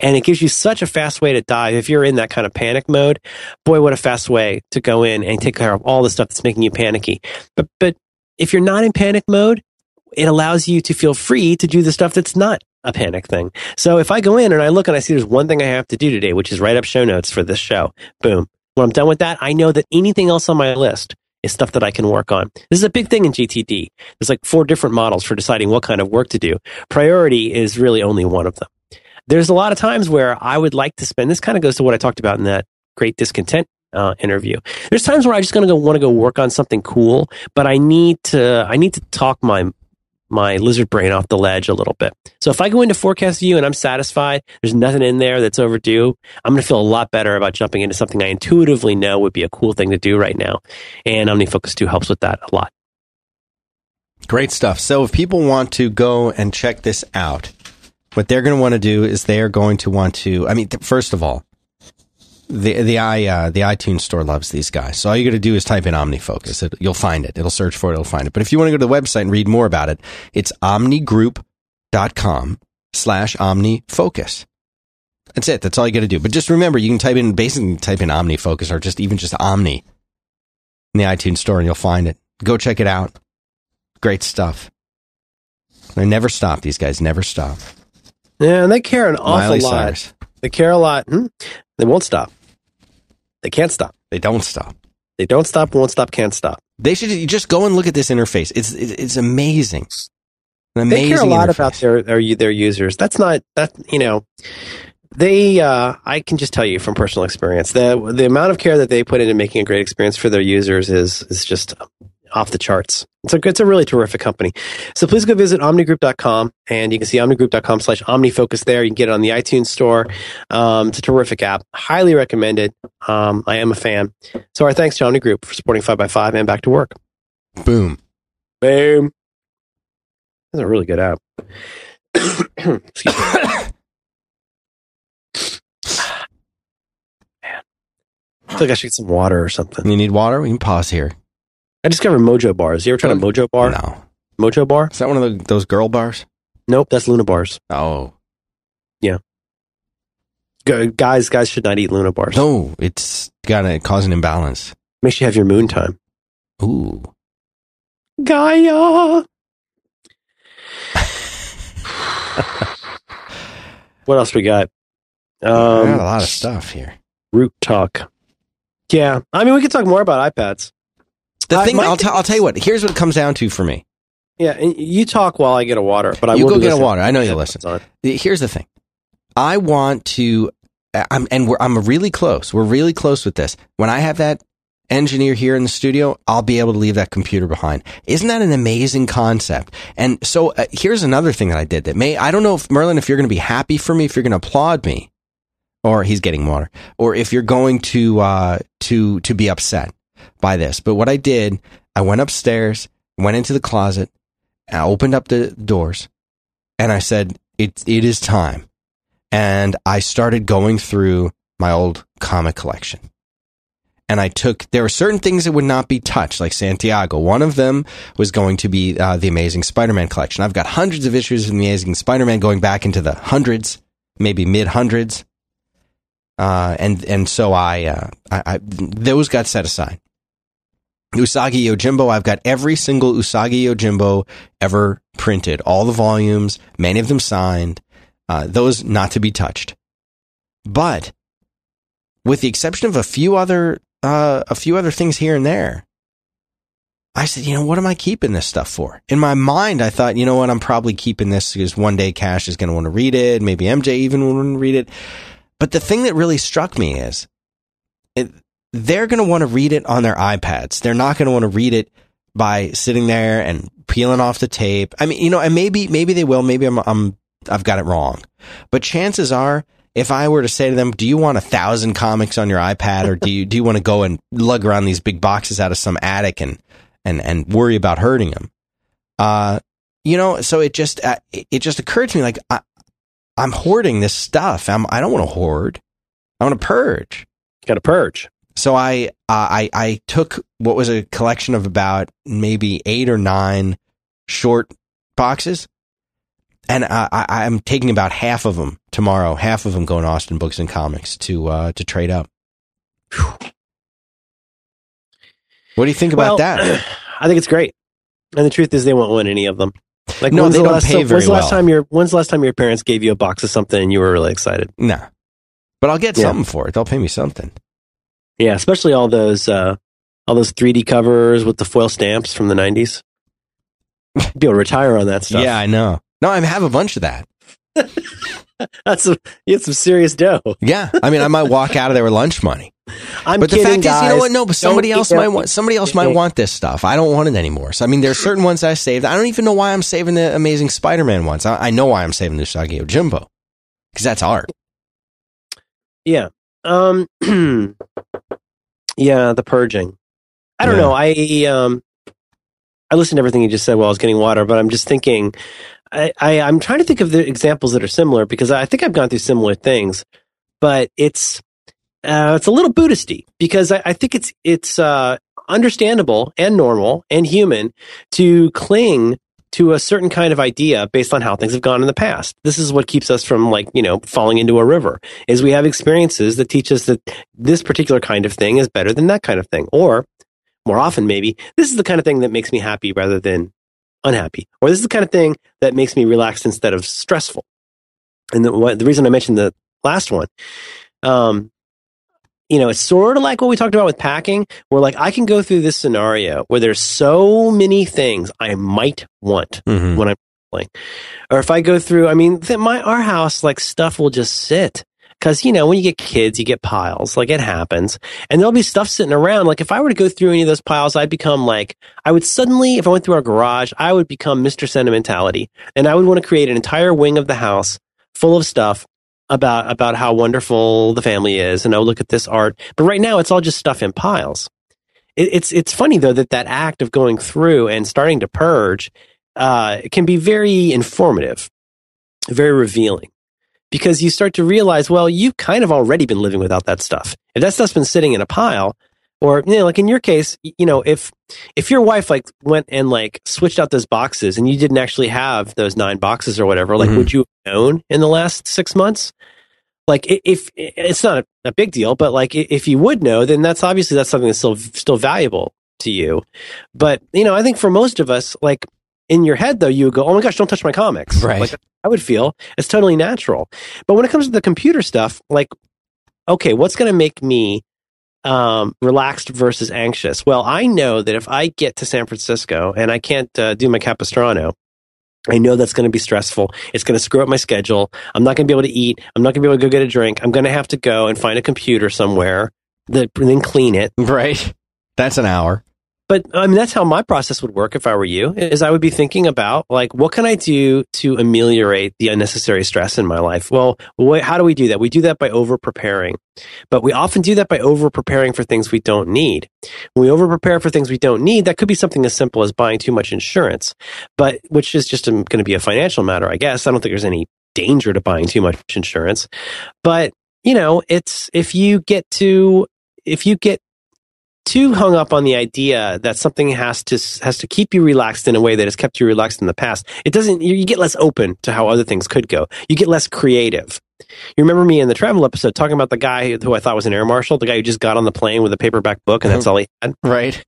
And it gives you such a fast way to dive. If you're in that kind of panic mode, boy, what a fast way to go in and take care of all the stuff that's making you panicky. But, but if you're not in panic mode, it allows you to feel free to do the stuff that's not a panic thing. So if I go in and I look and I see there's one thing I have to do today, which is write up show notes for this show, boom. When I'm done with that, I know that anything else on my list is stuff that I can work on. This is a big thing in GTD. There's like four different models for deciding what kind of work to do. Priority is really only one of them. There's a lot of times where I would like to spend, this kind of goes to what I talked about in that great discontent uh, interview. There's times where I just gonna go want to go work on something cool, but I need to I need to talk my my lizard brain off the ledge a little bit. So if I go into forecast view and I'm satisfied, there's nothing in there that's overdue, I'm going to feel a lot better about jumping into something I intuitively know would be a cool thing to do right now. And OmniFocus 2 helps with that a lot. Great stuff. So if people want to go and check this out, what they're going to want to do is they are going to want to, I mean, first of all, the the i uh, the iTunes store loves these guys. So all you got to do is type in OmniFocus. It, you'll find it. It'll search for it. It'll find it. But if you want to go to the website and read more about it, it's omnigroup.com slash OmniFocus. That's it. That's all you got to do. But just remember, you can type in basically type in OmniFocus or just even just Omni in the iTunes store, and you'll find it. Go check it out. Great stuff. They never stop. These guys never stop. Yeah, and they care an awful Miley lot. Cyrus. They care a lot. Hmm? They won't stop. They can't stop. They don't stop. They don't stop, won't stop, can't stop. They should just go and look at this interface. It's it's amazing. Amazing they care a lot interface. about their, their their users. That's not that you know. They, uh, I can just tell you from personal experience, the the amount of care that they put into making a great experience for their users is is just off the charts. It's a, it's a really terrific company. So please go visit omnigroup.com and you can see omnigroup.com slash omnifocus there. You can get it on the iTunes store. Um, it's a terrific app. Highly recommended. Um, I am a fan. So our thanks to OmniGroup for supporting 5by5 and back to work. Boom. Boom. That's a really good app. Excuse me. Man. I feel like I should get some water or something. You need water? We can pause here. I discovered Mojo bars. You ever tried a Mojo bar? No. Mojo bar? Is that one of the, those girl bars? Nope, that's Luna bars. Oh. Yeah. G- guys, guys should not eat Luna bars. No, it's gonna cause an imbalance. Makes you have your moon time. Ooh. Gaia. what else we got? Um, got a lot of stuff here. Root talk. Yeah, I mean, we could talk more about iPads. The thing, I'll, t- I'll tell you what. Here's what it comes down to for me. Yeah, you talk while I get a water, but I you will go get a water. I know you listen. Here's the thing. I want to, I'm, and we're, I'm really close. We're really close with this. When I have that engineer here in the studio, I'll be able to leave that computer behind. Isn't that an amazing concept? And so uh, here's another thing that I did that may, I don't know if Merlin, if you're going to be happy for me, if you're going to applaud me, or he's getting water, or if you're going to, uh, to, to be upset by this. But what I did, I went upstairs, went into the closet, I opened up the doors, and I said, it, it is time. And I started going through my old comic collection. And I took, there were certain things that would not be touched, like Santiago. One of them was going to be uh, the Amazing Spider Man collection. I've got hundreds of issues of the Amazing Spider Man going back into the hundreds, maybe mid hundreds. Uh, and, and so I, uh, I, I, those got set aside. Usagi Yojimbo, I've got every single Usagi Yojimbo ever printed, all the volumes, many of them signed. Uh, those not to be touched. But with the exception of a few other uh, a few other things here and there, I said, you know, what am I keeping this stuff for? In my mind, I thought, you know what, I'm probably keeping this because one day Cash is going to want to read it. Maybe MJ even will want to read it. But the thing that really struck me is it, they're going to want to read it on their iPads. They're not going to want to read it by sitting there and peeling off the tape. I mean, you know, and maybe, maybe they will. Maybe I'm, I'm, I've got it wrong. But chances are, if I were to say to them, do you want a thousand comics on your iPad or do you, do you want to go and lug around these big boxes out of some attic and, and, and worry about hurting them? Uh, you know, so it just, uh, it just occurred to me like, I, I'm hoarding this stuff. I'm, I don't want to hoard. I want to purge. Got to purge. So I, uh, I, I took what was a collection of about maybe eight or nine short boxes, and I, I, am taking about half of them tomorrow. Half of them going to Austin Books and Comics to uh, to trade up. What do you think about well, that? I think it's great. And the truth is, they won't win any of them. Like, no, they the don't last, pay very when's the last well. time your When's the last time your parents gave you a box of something and you were really excited? No, but I'll get yeah. something for it. They'll pay me something. Yeah, especially all those uh, all those 3D covers with the foil stamps from the 90s. Be able to retire on that stuff. Yeah, I know. No, I have a bunch of that. That's some, you have some serious dough. yeah, I mean, I might walk out of there with lunch money. I'm but kidding, the fact guys. is, you know what? No, but somebody else might want. Somebody else might want this stuff. I don't want it anymore. So I mean, there's certain ones I saved. I don't even know why I'm saving the Amazing Spider-Man ones. I, I know why I'm saving the Usagi Yojimbo because that's art. Yeah. Um. yeah, the purging. I don't Yeah. know. I um. I listened to everything you just said while I was getting water, but I'm just thinking. I, I I'm trying to think of the examples that are similar because I think I've gone through similar things, but it's uh, it's a little Buddhisty because I, I think it's it's uh, understandable and normal and human to cling to a certain kind of idea based on how things have gone in the past. This is what keeps us from like, you know, falling into a river is we have experiences that teach us that this particular kind of thing is better than that kind of thing. Or more often, maybe this is the kind of thing that makes me happy rather than unhappy. Or this is the kind of thing that makes me relaxed instead of stressful. And the, the reason I mentioned the last one, um, you know, it's sort of like what we talked about with packing, where like I can go through this scenario where there's so many things I might want Mhm. when I'm playing. Or if I go through, I mean, th- my our house like stuff will just sit because you know when you get kids, you get piles. Like it happens, and there'll be stuff sitting around. Like if I were to go through any of those piles, I'd become like I would suddenly, if I went through our garage, I would become Mister Sentimentality, and I would want to create an entire wing of the house full of stuff about about how wonderful the family is, and oh look at this art. But right now, it's all just stuff in piles. It, it's it's funny though that that act of going through and starting to purge uh, can be very informative, very revealing, because you start to realize, well, you've kind of already been living without that stuff. If that stuff's been sitting in a pile, or you know, like in your case, you know, if if your wife like went and like switched out those boxes and you didn't actually have those nine boxes or whatever, like Mhm. would you have known in the last six months? Like i- if it's not a, a big deal, but like if you would know, then that's obviously that's something that's still still valuable to you. But you know, I think for most of us, like in your head though, you would go, "Oh my gosh, don't touch my comics." Right. Like I would feel it's totally natural. But when it comes to the computer stuff, like, okay, what's going to make me um, relaxed versus anxious? Well, I know that if I get to San Francisco and I can't uh, do my Capistrano, I know that's going to be stressful. It's going to screw up my schedule. I'm not going to be able to eat. I'm not going to be able to go get a drink. I'm going to have to go and find a computer somewhere that and then clean it. Right. That's an hour. But I mean, that's how my process would work if I were you. Is I would be thinking about like, what can I do to ameliorate the unnecessary stress in my life? Well, wh- how do we do that? We do that by over preparing, but we often do that by over preparing for things we don't need. When we over prepare for things we don't need, that could be something as simple as buying too much insurance, but which is just um, going to be a financial matter, I guess. I don't think there's any danger to buying too much insurance, but you know, it's if you get to if you get too hung up on the idea that something has to has to keep you relaxed in a way that has kept you relaxed in the past. It doesn't. You, you get less open to how other things could go. You get less creative. You remember me in the travel episode talking about the guy who I thought was an air marshal, the guy who just got on the plane with a paperback book and that's mm-hmm. all he had. Right.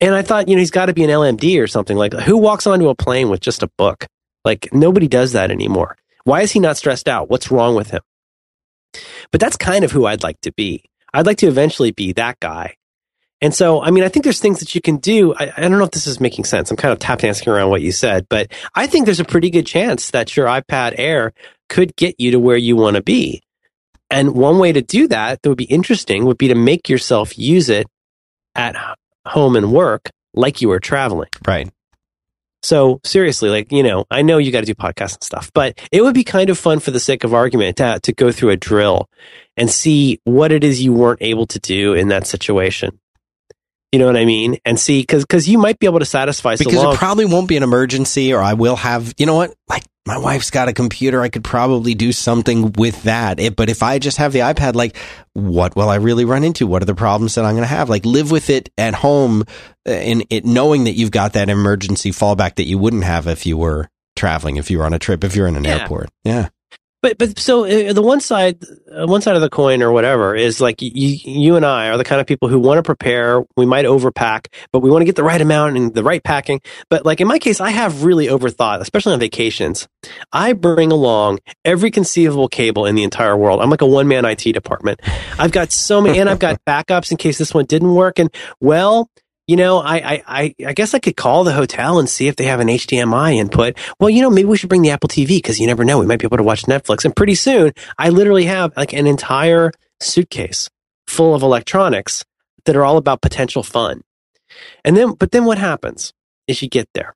And I thought, you know, he's got to be an LMD or something like. Who walks onto a plane with just a book? Like nobody does that anymore. Why is he not stressed out? What's wrong with him? But that's kind of who I'd like to be. I'd like to eventually be that guy. And so, I mean, I think there's things that you can do. I, I, don't know if this is making sense. I'm kind of tap dancing around what you said, but I think there's a pretty good chance that your iPad Air could get you to where you want to be. And one way to do that that would be interesting would be to make yourself use it at home and work like you were traveling. Right. So seriously, like, you know, I know you got to do podcasts and stuff, but it would be kind of fun for the sake of argument to, to go through a drill and see what it is you weren't able to do in that situation. You know what I mean? And see, because because you might be able to satisfice. Because so it probably won't be an emergency, or I will have. You know what? Like my wife's got a computer. I could probably do something with that. It, but if I just have the iPad, like, what will I really run into? What are the problems that I'm going to have? Like, live with it at home, and uh, it knowing that you've got that emergency fallback that you wouldn't have if you were traveling, if you were on a trip, if you're in an yeah. airport. Yeah. But but so uh, the one side uh, one side of the coin or whatever is like you you and I are the kind of people who want to prepare. We might overpack, but we want to get the right amount and the right packing. But like in my case, I have really overthought, especially on vacations. I bring along every conceivable cable in the entire world. I'm like a one man IT department. I've got so many, and I've got backups in case this one didn't work. And well, you know, I, I, I guess I could call the hotel and see if they have an HDMI input. Well, you know, maybe we should bring the Apple TV because you never know. We might be able to watch Netflix. And pretty soon, I literally have like an entire suitcase full of electronics that are all about potential fun. And then, but then what happens is you get there.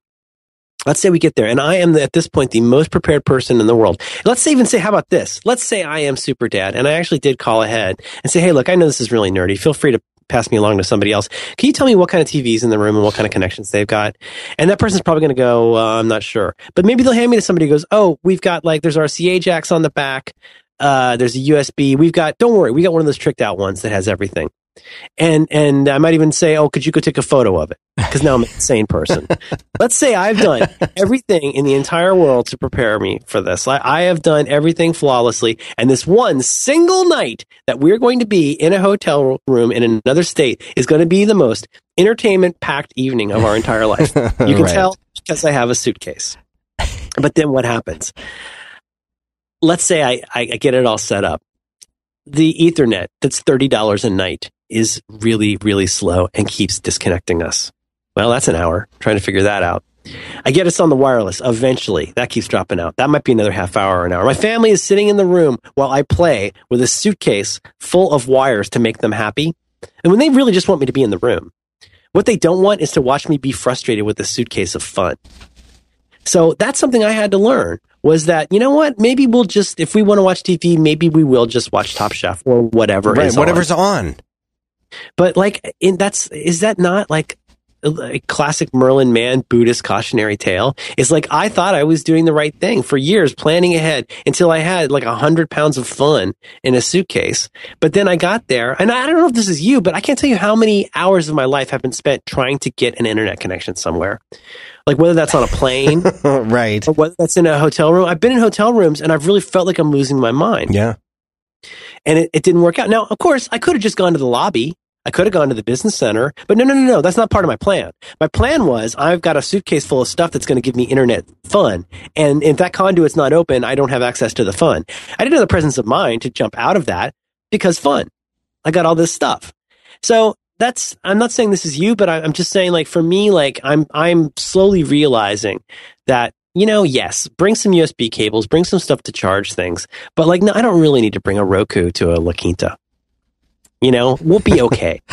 Let's say we get there and I am at this point the most prepared person in the world. Let's even say, how about this? Let's say I am super dad and I actually did call ahead and say, Hey, look, I know this is really nerdy. Feel free to pass me along to somebody else. Can you tell me what kind of TVs in the room and what kind of connections they've got? And that person's probably going to go, uh, I'm not sure. But maybe they'll hand me to somebody who goes, Oh, we've got like, there's RCA jacks on the back. Uh, there's a USB. We've got, don't worry, we got one of those tricked out ones that has everything. And, and I might even say, Oh, could you go take a photo of it? Because now I'm an insane person. Let's say I've done everything in the entire world to prepare me for this. I, I have done everything flawlessly. And this one single night that we're going to be in a hotel room in another state is going to be the most entertainment packed evening of our entire life. You can right. tell because I have a suitcase. But then what happens? Let's say I, I get it all set up. The Ethernet that's $30 a night is really, really slow and keeps disconnecting us. Well, that's an hour trying to figure that out. I get us on the wireless eventually. That keeps dropping out. That might be another half hour or an hour. My family is sitting in the room while I play with a suitcase full of wires to make them happy. And when they really just want me to be in the room, what they don't want is to watch me be frustrated with a suitcase of fun. So that's something I had to learn was that, you know what? Maybe we'll just, if we want to watch TV, maybe we will just watch Top Chef or whatever. Right, whatever's on. on. But like, in, that's is that not like a classic Merlin Mann Buddhist cautionary tale? Is like I thought I was doing the right thing for years, planning ahead until I had like a hundred pounds of fun in a suitcase. But then I got there, and I don't know if this is you, but I can't tell you how many hours of my life have been spent trying to get an internet connection somewhere. Like whether that's on a plane, right, or whether that's in a hotel room. I've been in hotel rooms and I've really felt like I'm losing my mind. Yeah and it, it didn't work out. Now, of course, I could have just gone to the lobby. I could have gone to the business center, but no, no, no, no. That's not part of my plan. My plan was I've got a suitcase full of stuff that's going to give me internet fun. And if that conduit's not open, I don't have access to the fun. I didn't have the presence of mind to jump out of that because fun. I got all this stuff. So that's, I'm not saying this is you, but I'm just saying like for me, like I'm, I'm slowly realizing that you know, yes, bring some USB cables, bring some stuff to charge things. But like, no, I don't really need to bring a Roku to a La Quinta. You know, we'll be okay.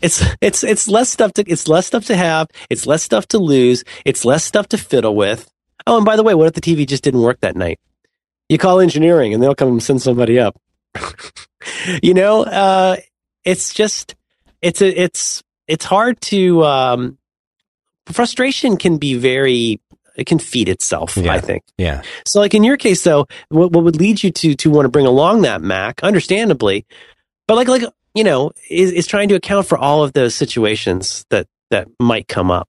it's it's it's less stuff to it's less stuff to have. It's less stuff to lose. It's less stuff to fiddle with. Oh, and by the way, what if the TV just didn't work that night? You call engineering and they'll come and send somebody up. you know, uh, it's just it's a, it's it's hard to um, frustration can be very it can feed itself. Yeah. I think. Yeah. So, like in your case, though, what, what would lead you to to want to bring along that Mac, understandably, but like like you know, is is trying to account for all of those situations that that might come up.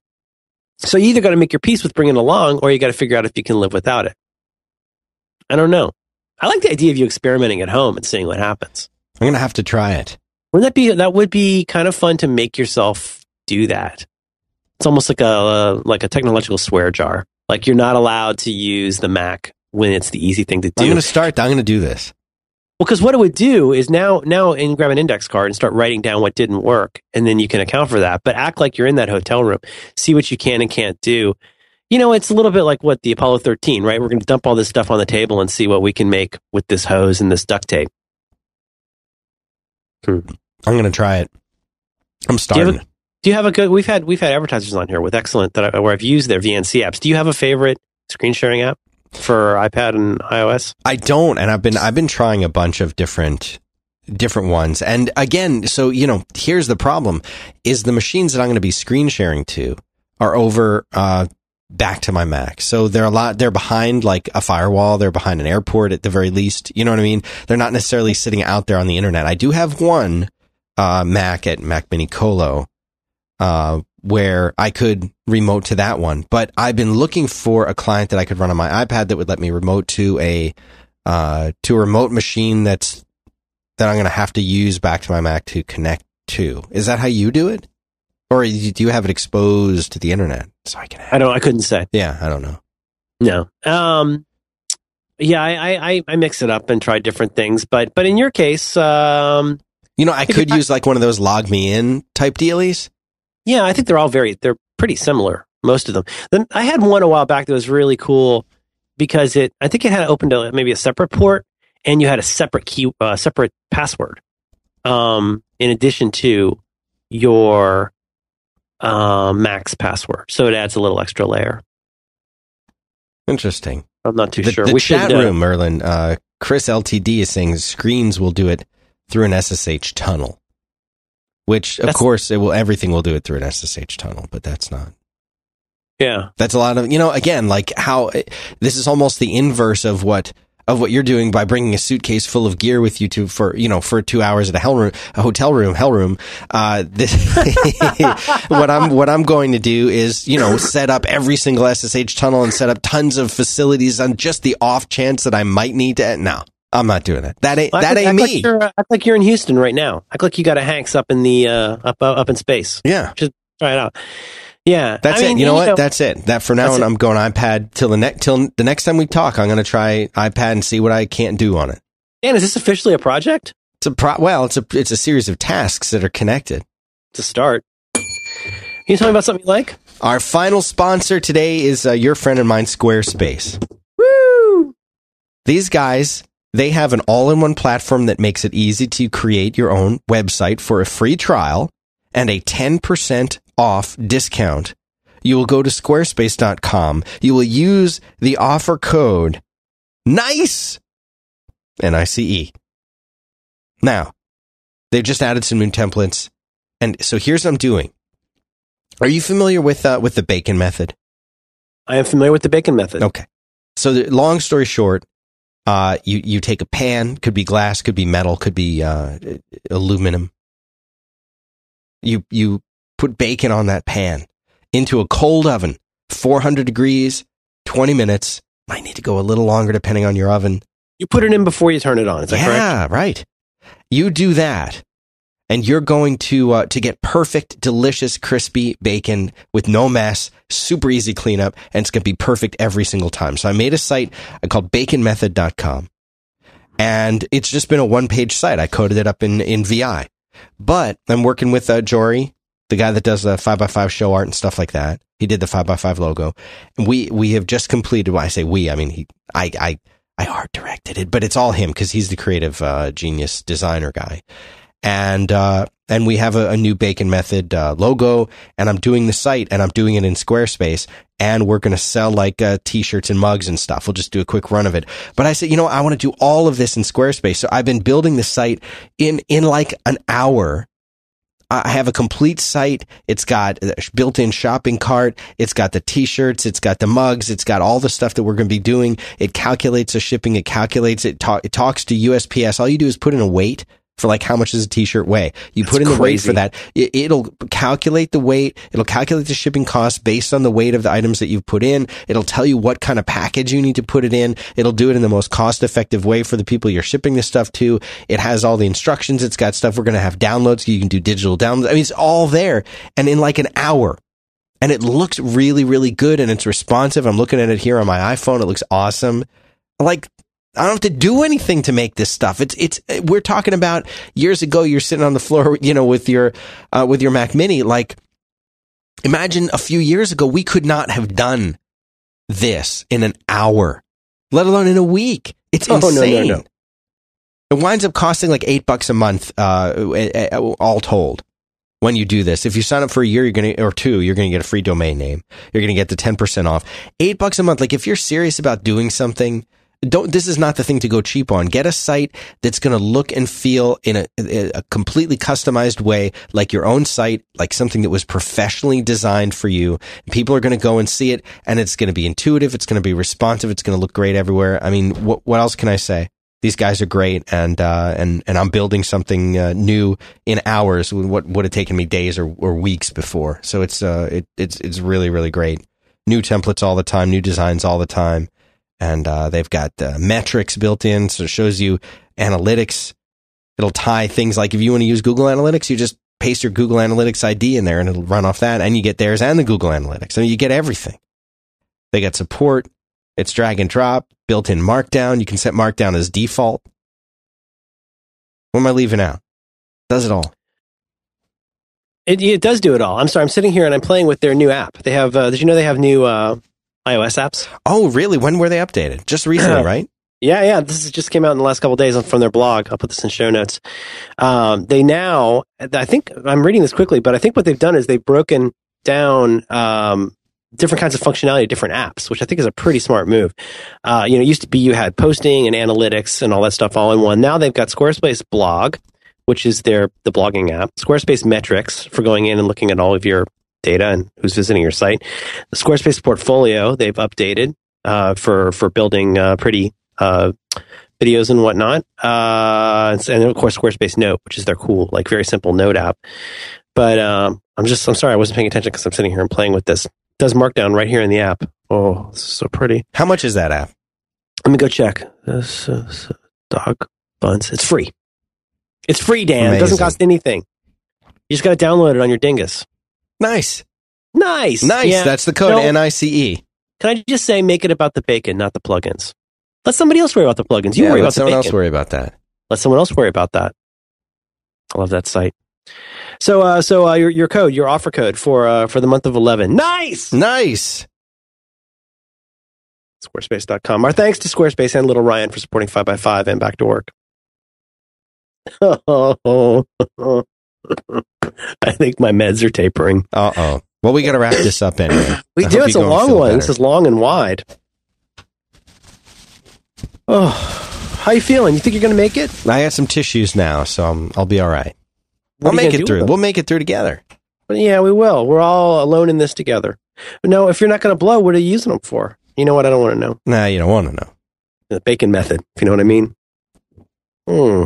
So you either got to make your peace with bringing it along, or you got to figure out if you can live without it. I don't know. I like the idea of you experimenting at home and seeing what happens. I'm gonna have to try it. Wouldn't that be that would be kind of fun to make yourself do that? It's almost like a like a technological swear jar. Like you're not allowed to use the Mac when it's the easy thing to do. I'm going to start. I'm going to do this. Well, because what it would do is now, now, and grab an index card and start writing down what didn't work, and then you can account for that. But act like you're in that hotel room, see what you can and can't do. You know, it's a little bit like what the Apollo 13, right? We're going to dump all this stuff on the table and see what we can make with this hose and this duct tape. Hmm. I'm going to try it. I'm starting. Do you, a, do you, have a good? We've had we've had advertisers on here with excellent that I, where I've used their VNC apps. Do you have a favorite screen sharing app? for iPad and iOS? I don't, and I've been I've been trying a bunch of different different ones. And again, so you know, here's the problem: is the machines that I'm going to be screen sharing to are over uh, back to my Mac. So they're a lot. They're behind like a firewall. They're behind an airport at the very least. You know what I mean? They're not necessarily sitting out there on the internet. I do have one uh, Mac at Macminicolo. Uh, where I could remote to that one. But I've been looking for a client that I could run on my iPad that would let me remote to a uh, to a remote machine that's that I'm going to have to use back to my Mac to connect to. Is that how you do it, or do you have it exposed to the internet so I can? I don't. I couldn't say. Yeah, I don't know. No. Um. Yeah, I, I I mix it up and try different things, but but in your case, um, you know, I could use like one of those LogMeIn type dealies. Yeah, I think they're all very they're pretty similar, most of them. Then I had one a while back that was really cool because it I think it had opened to maybe a separate port and you had a separate key uh, separate password. Um in addition to your uh, max password. So it adds a little extra layer. Interesting. I'm not too the, sure. The we chat should, uh, room, Merlin. Uh, Chris LTD is saying screens will do it through an SSH tunnel. Which, of that's, course, it will. Everything will do it through an SSH tunnel, but that's not. Yeah, that's a lot of you know. Again, like how this is almost the inverse of what of what you're doing by bringing a suitcase full of gear with you to for you know for two hours at a hell room, a hotel room, hell room. Uh, this, what I'm what I'm going to do is you know set up every single SSH tunnel and set up tons of facilities on just the off chance that I might need to. No, I'm not doing it. That ain't well, that ain't act me. Like you're, act like you're in Houston right now. Act like you got a Hanks up in the uh, up uh, up in space. Yeah, just try it out. Yeah, that's I it. Mean, you know what? Know, that's it. That for now on, I'm going iPad till the next till the next time we talk. I'm going to try iPad and see what I can't do on it. Dan, is this officially a project? It's a pro. Well, it's a it's a series of tasks that are connected. To start, can you tell me about something you like? Our final sponsor today is uh, your friend and mine, Squarespace. Woo! These guys they have an all in one platform that makes it easy to create your own website for a free trial and a 10% off discount. You will go to squarespace.com. You will use the offer code NICE, N-I-C-E. Now, they've just added some new templates. And so here's what I'm doing. Are you familiar with, uh, with the bacon method? I am familiar with the bacon method. Okay. So the, long story short, uh, you, you take a pan, could be glass, could be metal, could be, uh, aluminum. You, you put bacon on that pan into a cold oven, 400 degrees, 20 minutes. Might need to go a little longer depending on your oven. You put it in before you turn it on. Is that yeah, correct? Yeah, right. You do that and you're going to uh, to get perfect, delicious, crispy bacon with no mess, super easy cleanup, and it's going to be perfect every single time. So I made a site called baconmethod.com, and it's just been a one page site. I coded it up in in VI, but I'm working with uh, Jory, the guy that does the 5by5 show art and stuff like that. He did the 5by5 logo, and we we have just completed. Well, I say we, I mean he, I I. I art directed it, but it's all him because he's the creative uh, genius designer guy and uh, and we have a, a new Bacon Method uh, logo, and I'm doing the site, and I'm doing it in Squarespace, and we're going to sell like uh, t-shirts and mugs and stuff. We'll just do a quick run of it. But I said, you know, I want to do all of this in Squarespace, so I've been building the site in in like an hour. I have a complete site. It's got a built-in shopping cart. It's got the t-shirts. It's got the mugs. It's got all the stuff that we're going to be doing. It calculates the shipping. It calculates it. Talk, it talks to USPS. All you do is put in a weight for like how much does a t-shirt weigh. You That's put in the weight for that. It, will calculate the weight. It'll calculate the shipping cost based on the weight of the items that you've put in. It'll tell you what kind of package you need to put it in. It'll do it in the most cost effective way for the people you're shipping this stuff to. It has all the instructions. It's got stuff we're going to have downloads. You can do digital downloads. I mean, it's all there. And in like an hour, and it looks really, really good and it's responsive. I'm looking at it here on my iPhone. It looks awesome. Like, I don't have to do anything to make this stuff. It's, it's, we're talking about years ago, you're sitting on the floor, you know, with your, uh, with your Mac mini. Like, imagine a few years ago, we could not have done this in an hour, let alone in a week. It's Oh, no, no, insane. no. It winds up costing like eight bucks a month, uh, all told. When you do this, if you sign up for a year, you're gonna or two, you're gonna get a free domain name. You're gonna get the ten percent off. Eight bucks a month. Like if you're serious about doing something, don't. This is not the thing to go cheap on. Get a site that's gonna look and feel in a, a completely customized way, like your own site, like something that was professionally designed for you. People are gonna go and see it, and it's gonna be intuitive. It's gonna be responsive. It's gonna look great everywhere. I mean, what what else can I say? these guys are great and uh, and and I'm building something uh, new in hours what would have taken me days or, or weeks before. So it's uh it, it's it's really really great. New templates all the time, new designs all the time, and uh, they've got uh, metrics built in, so it shows you analytics. It'll tie things like if you want to use Google Analytics, you just paste your Google Analytics ID in there, and it'll run off that, and you get theirs and the Google Analytics. I mean, you get everything. They got support. It's drag and drop, built in Markdown. You can set Markdown as default. What am I leaving out? Does it all. It, it does do it all. I'm sorry. I'm sitting here and I'm playing with their new app. They have. Uh, did you know they have new uh, iOS apps? Oh, really? When were they updated? Just recently, right? Yeah, yeah. This is, just came out in the last couple of days from their blog. I'll put this in show notes. Um, they now, I think I'm reading this quickly, but I think what they've done is they've broken down um, different kinds of functionality, of different apps, which I think is a pretty smart move. Uh, you know, it used to be you had posting and analytics and all that stuff all in one. Now they've got Squarespace Blog, which is their the blogging app. Squarespace Metrics for going in and looking at all of your data and who's visiting your site. The Squarespace Portfolio they've updated uh, for for building uh, pretty uh, videos and whatnot. Uh, and of course, Squarespace Note, which is their cool, like very simple note app. But um, I'm just, I'm sorry, I wasn't paying attention because I'm sitting here and playing with this. It does Markdown right here in the app. Oh, so pretty. How much is that app? Let me go check. This is dog buns. It's free. It's free, Dan. It doesn't cost anything. You just got to download it on your dingus. Nice. Nice. Nice. Yeah. That's the code No. N I C E. Can I just say, make it about the bacon, not the plugins? Let somebody else worry about the plugins. You Yeah, worry about the someone else worry about that. Let someone else worry about that. I love that site. So, uh, so uh, your your code, your offer code for uh, for the month of eleven. Nice. Nice. Squarespace.com. Our thanks to Squarespace and Little Ryan for supporting five by five and back to work. I think my meds are tapering. Uh oh. Well, we got to wrap this up anyway. We I do. It's a you go and long one. better. This is long and wide. Oh, how you feeling? You think you're going to make it? I got some tissues now, so I'm, I'll be all right. What I'll make it through. We'll make it through together. Yeah, we will. We're all alone in this together. No, if you're not going to blow, what are you using them for? You know what? I don't want to know. Nah, you don't want to know. The bacon method, if you know what I mean. Hmm.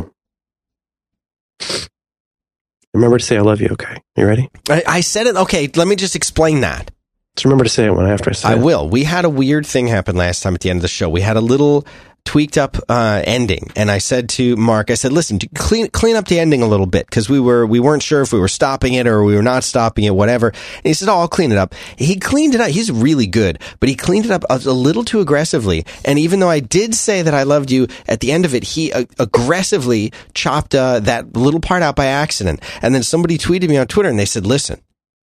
Remember to say I love you, okay? You ready? I, I said it. Okay, let me just explain that. Just remember to say it when after I say it. I it. will. We had a weird thing happen last time at the end of the show. We had a little tweaked up uh, ending, and I said to Mark, I said, "Listen, clean clean up the ending a little bit because we were we weren't sure if we were stopping it or we were not stopping it, whatever." And he said, "Oh, I'll clean it up." He cleaned it up. He's really good, but he cleaned it up a, a little too aggressively. And even though I did say that I loved you at the end of it, he uh, aggressively chopped uh, that little part out by accident. And then somebody tweeted me on Twitter, and they said, "Listen."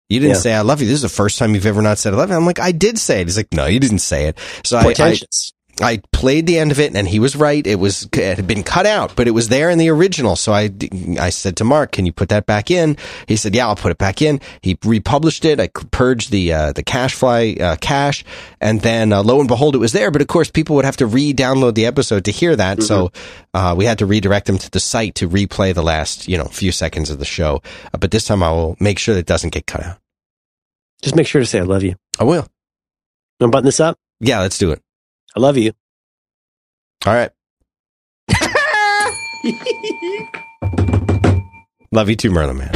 You didn't Yeah. say I love you. This is the first time you've ever not said I love you. I'm like, I did say it. He's like, no, you didn't say it. So I, I. I played the end of it and he was right. It was, it had been cut out, but it was there in the original. So I, I said to Mark, can you put that back in? He said, yeah, I'll put it back in. He republished it. I purged the, uh, the CacheFly, uh, cache. And then, uh, lo and behold, it was there. But of course, people would have to re-download the episode to hear that. So, uh, we had to redirect them to the site to replay the last, you know, few seconds of the show. Uh, but this time I will make sure that it doesn't get cut out. Just make sure to say I love you. I will. I'm button this up? Yeah, let's do it. I love you. All right. Love you too, Merlin Mann.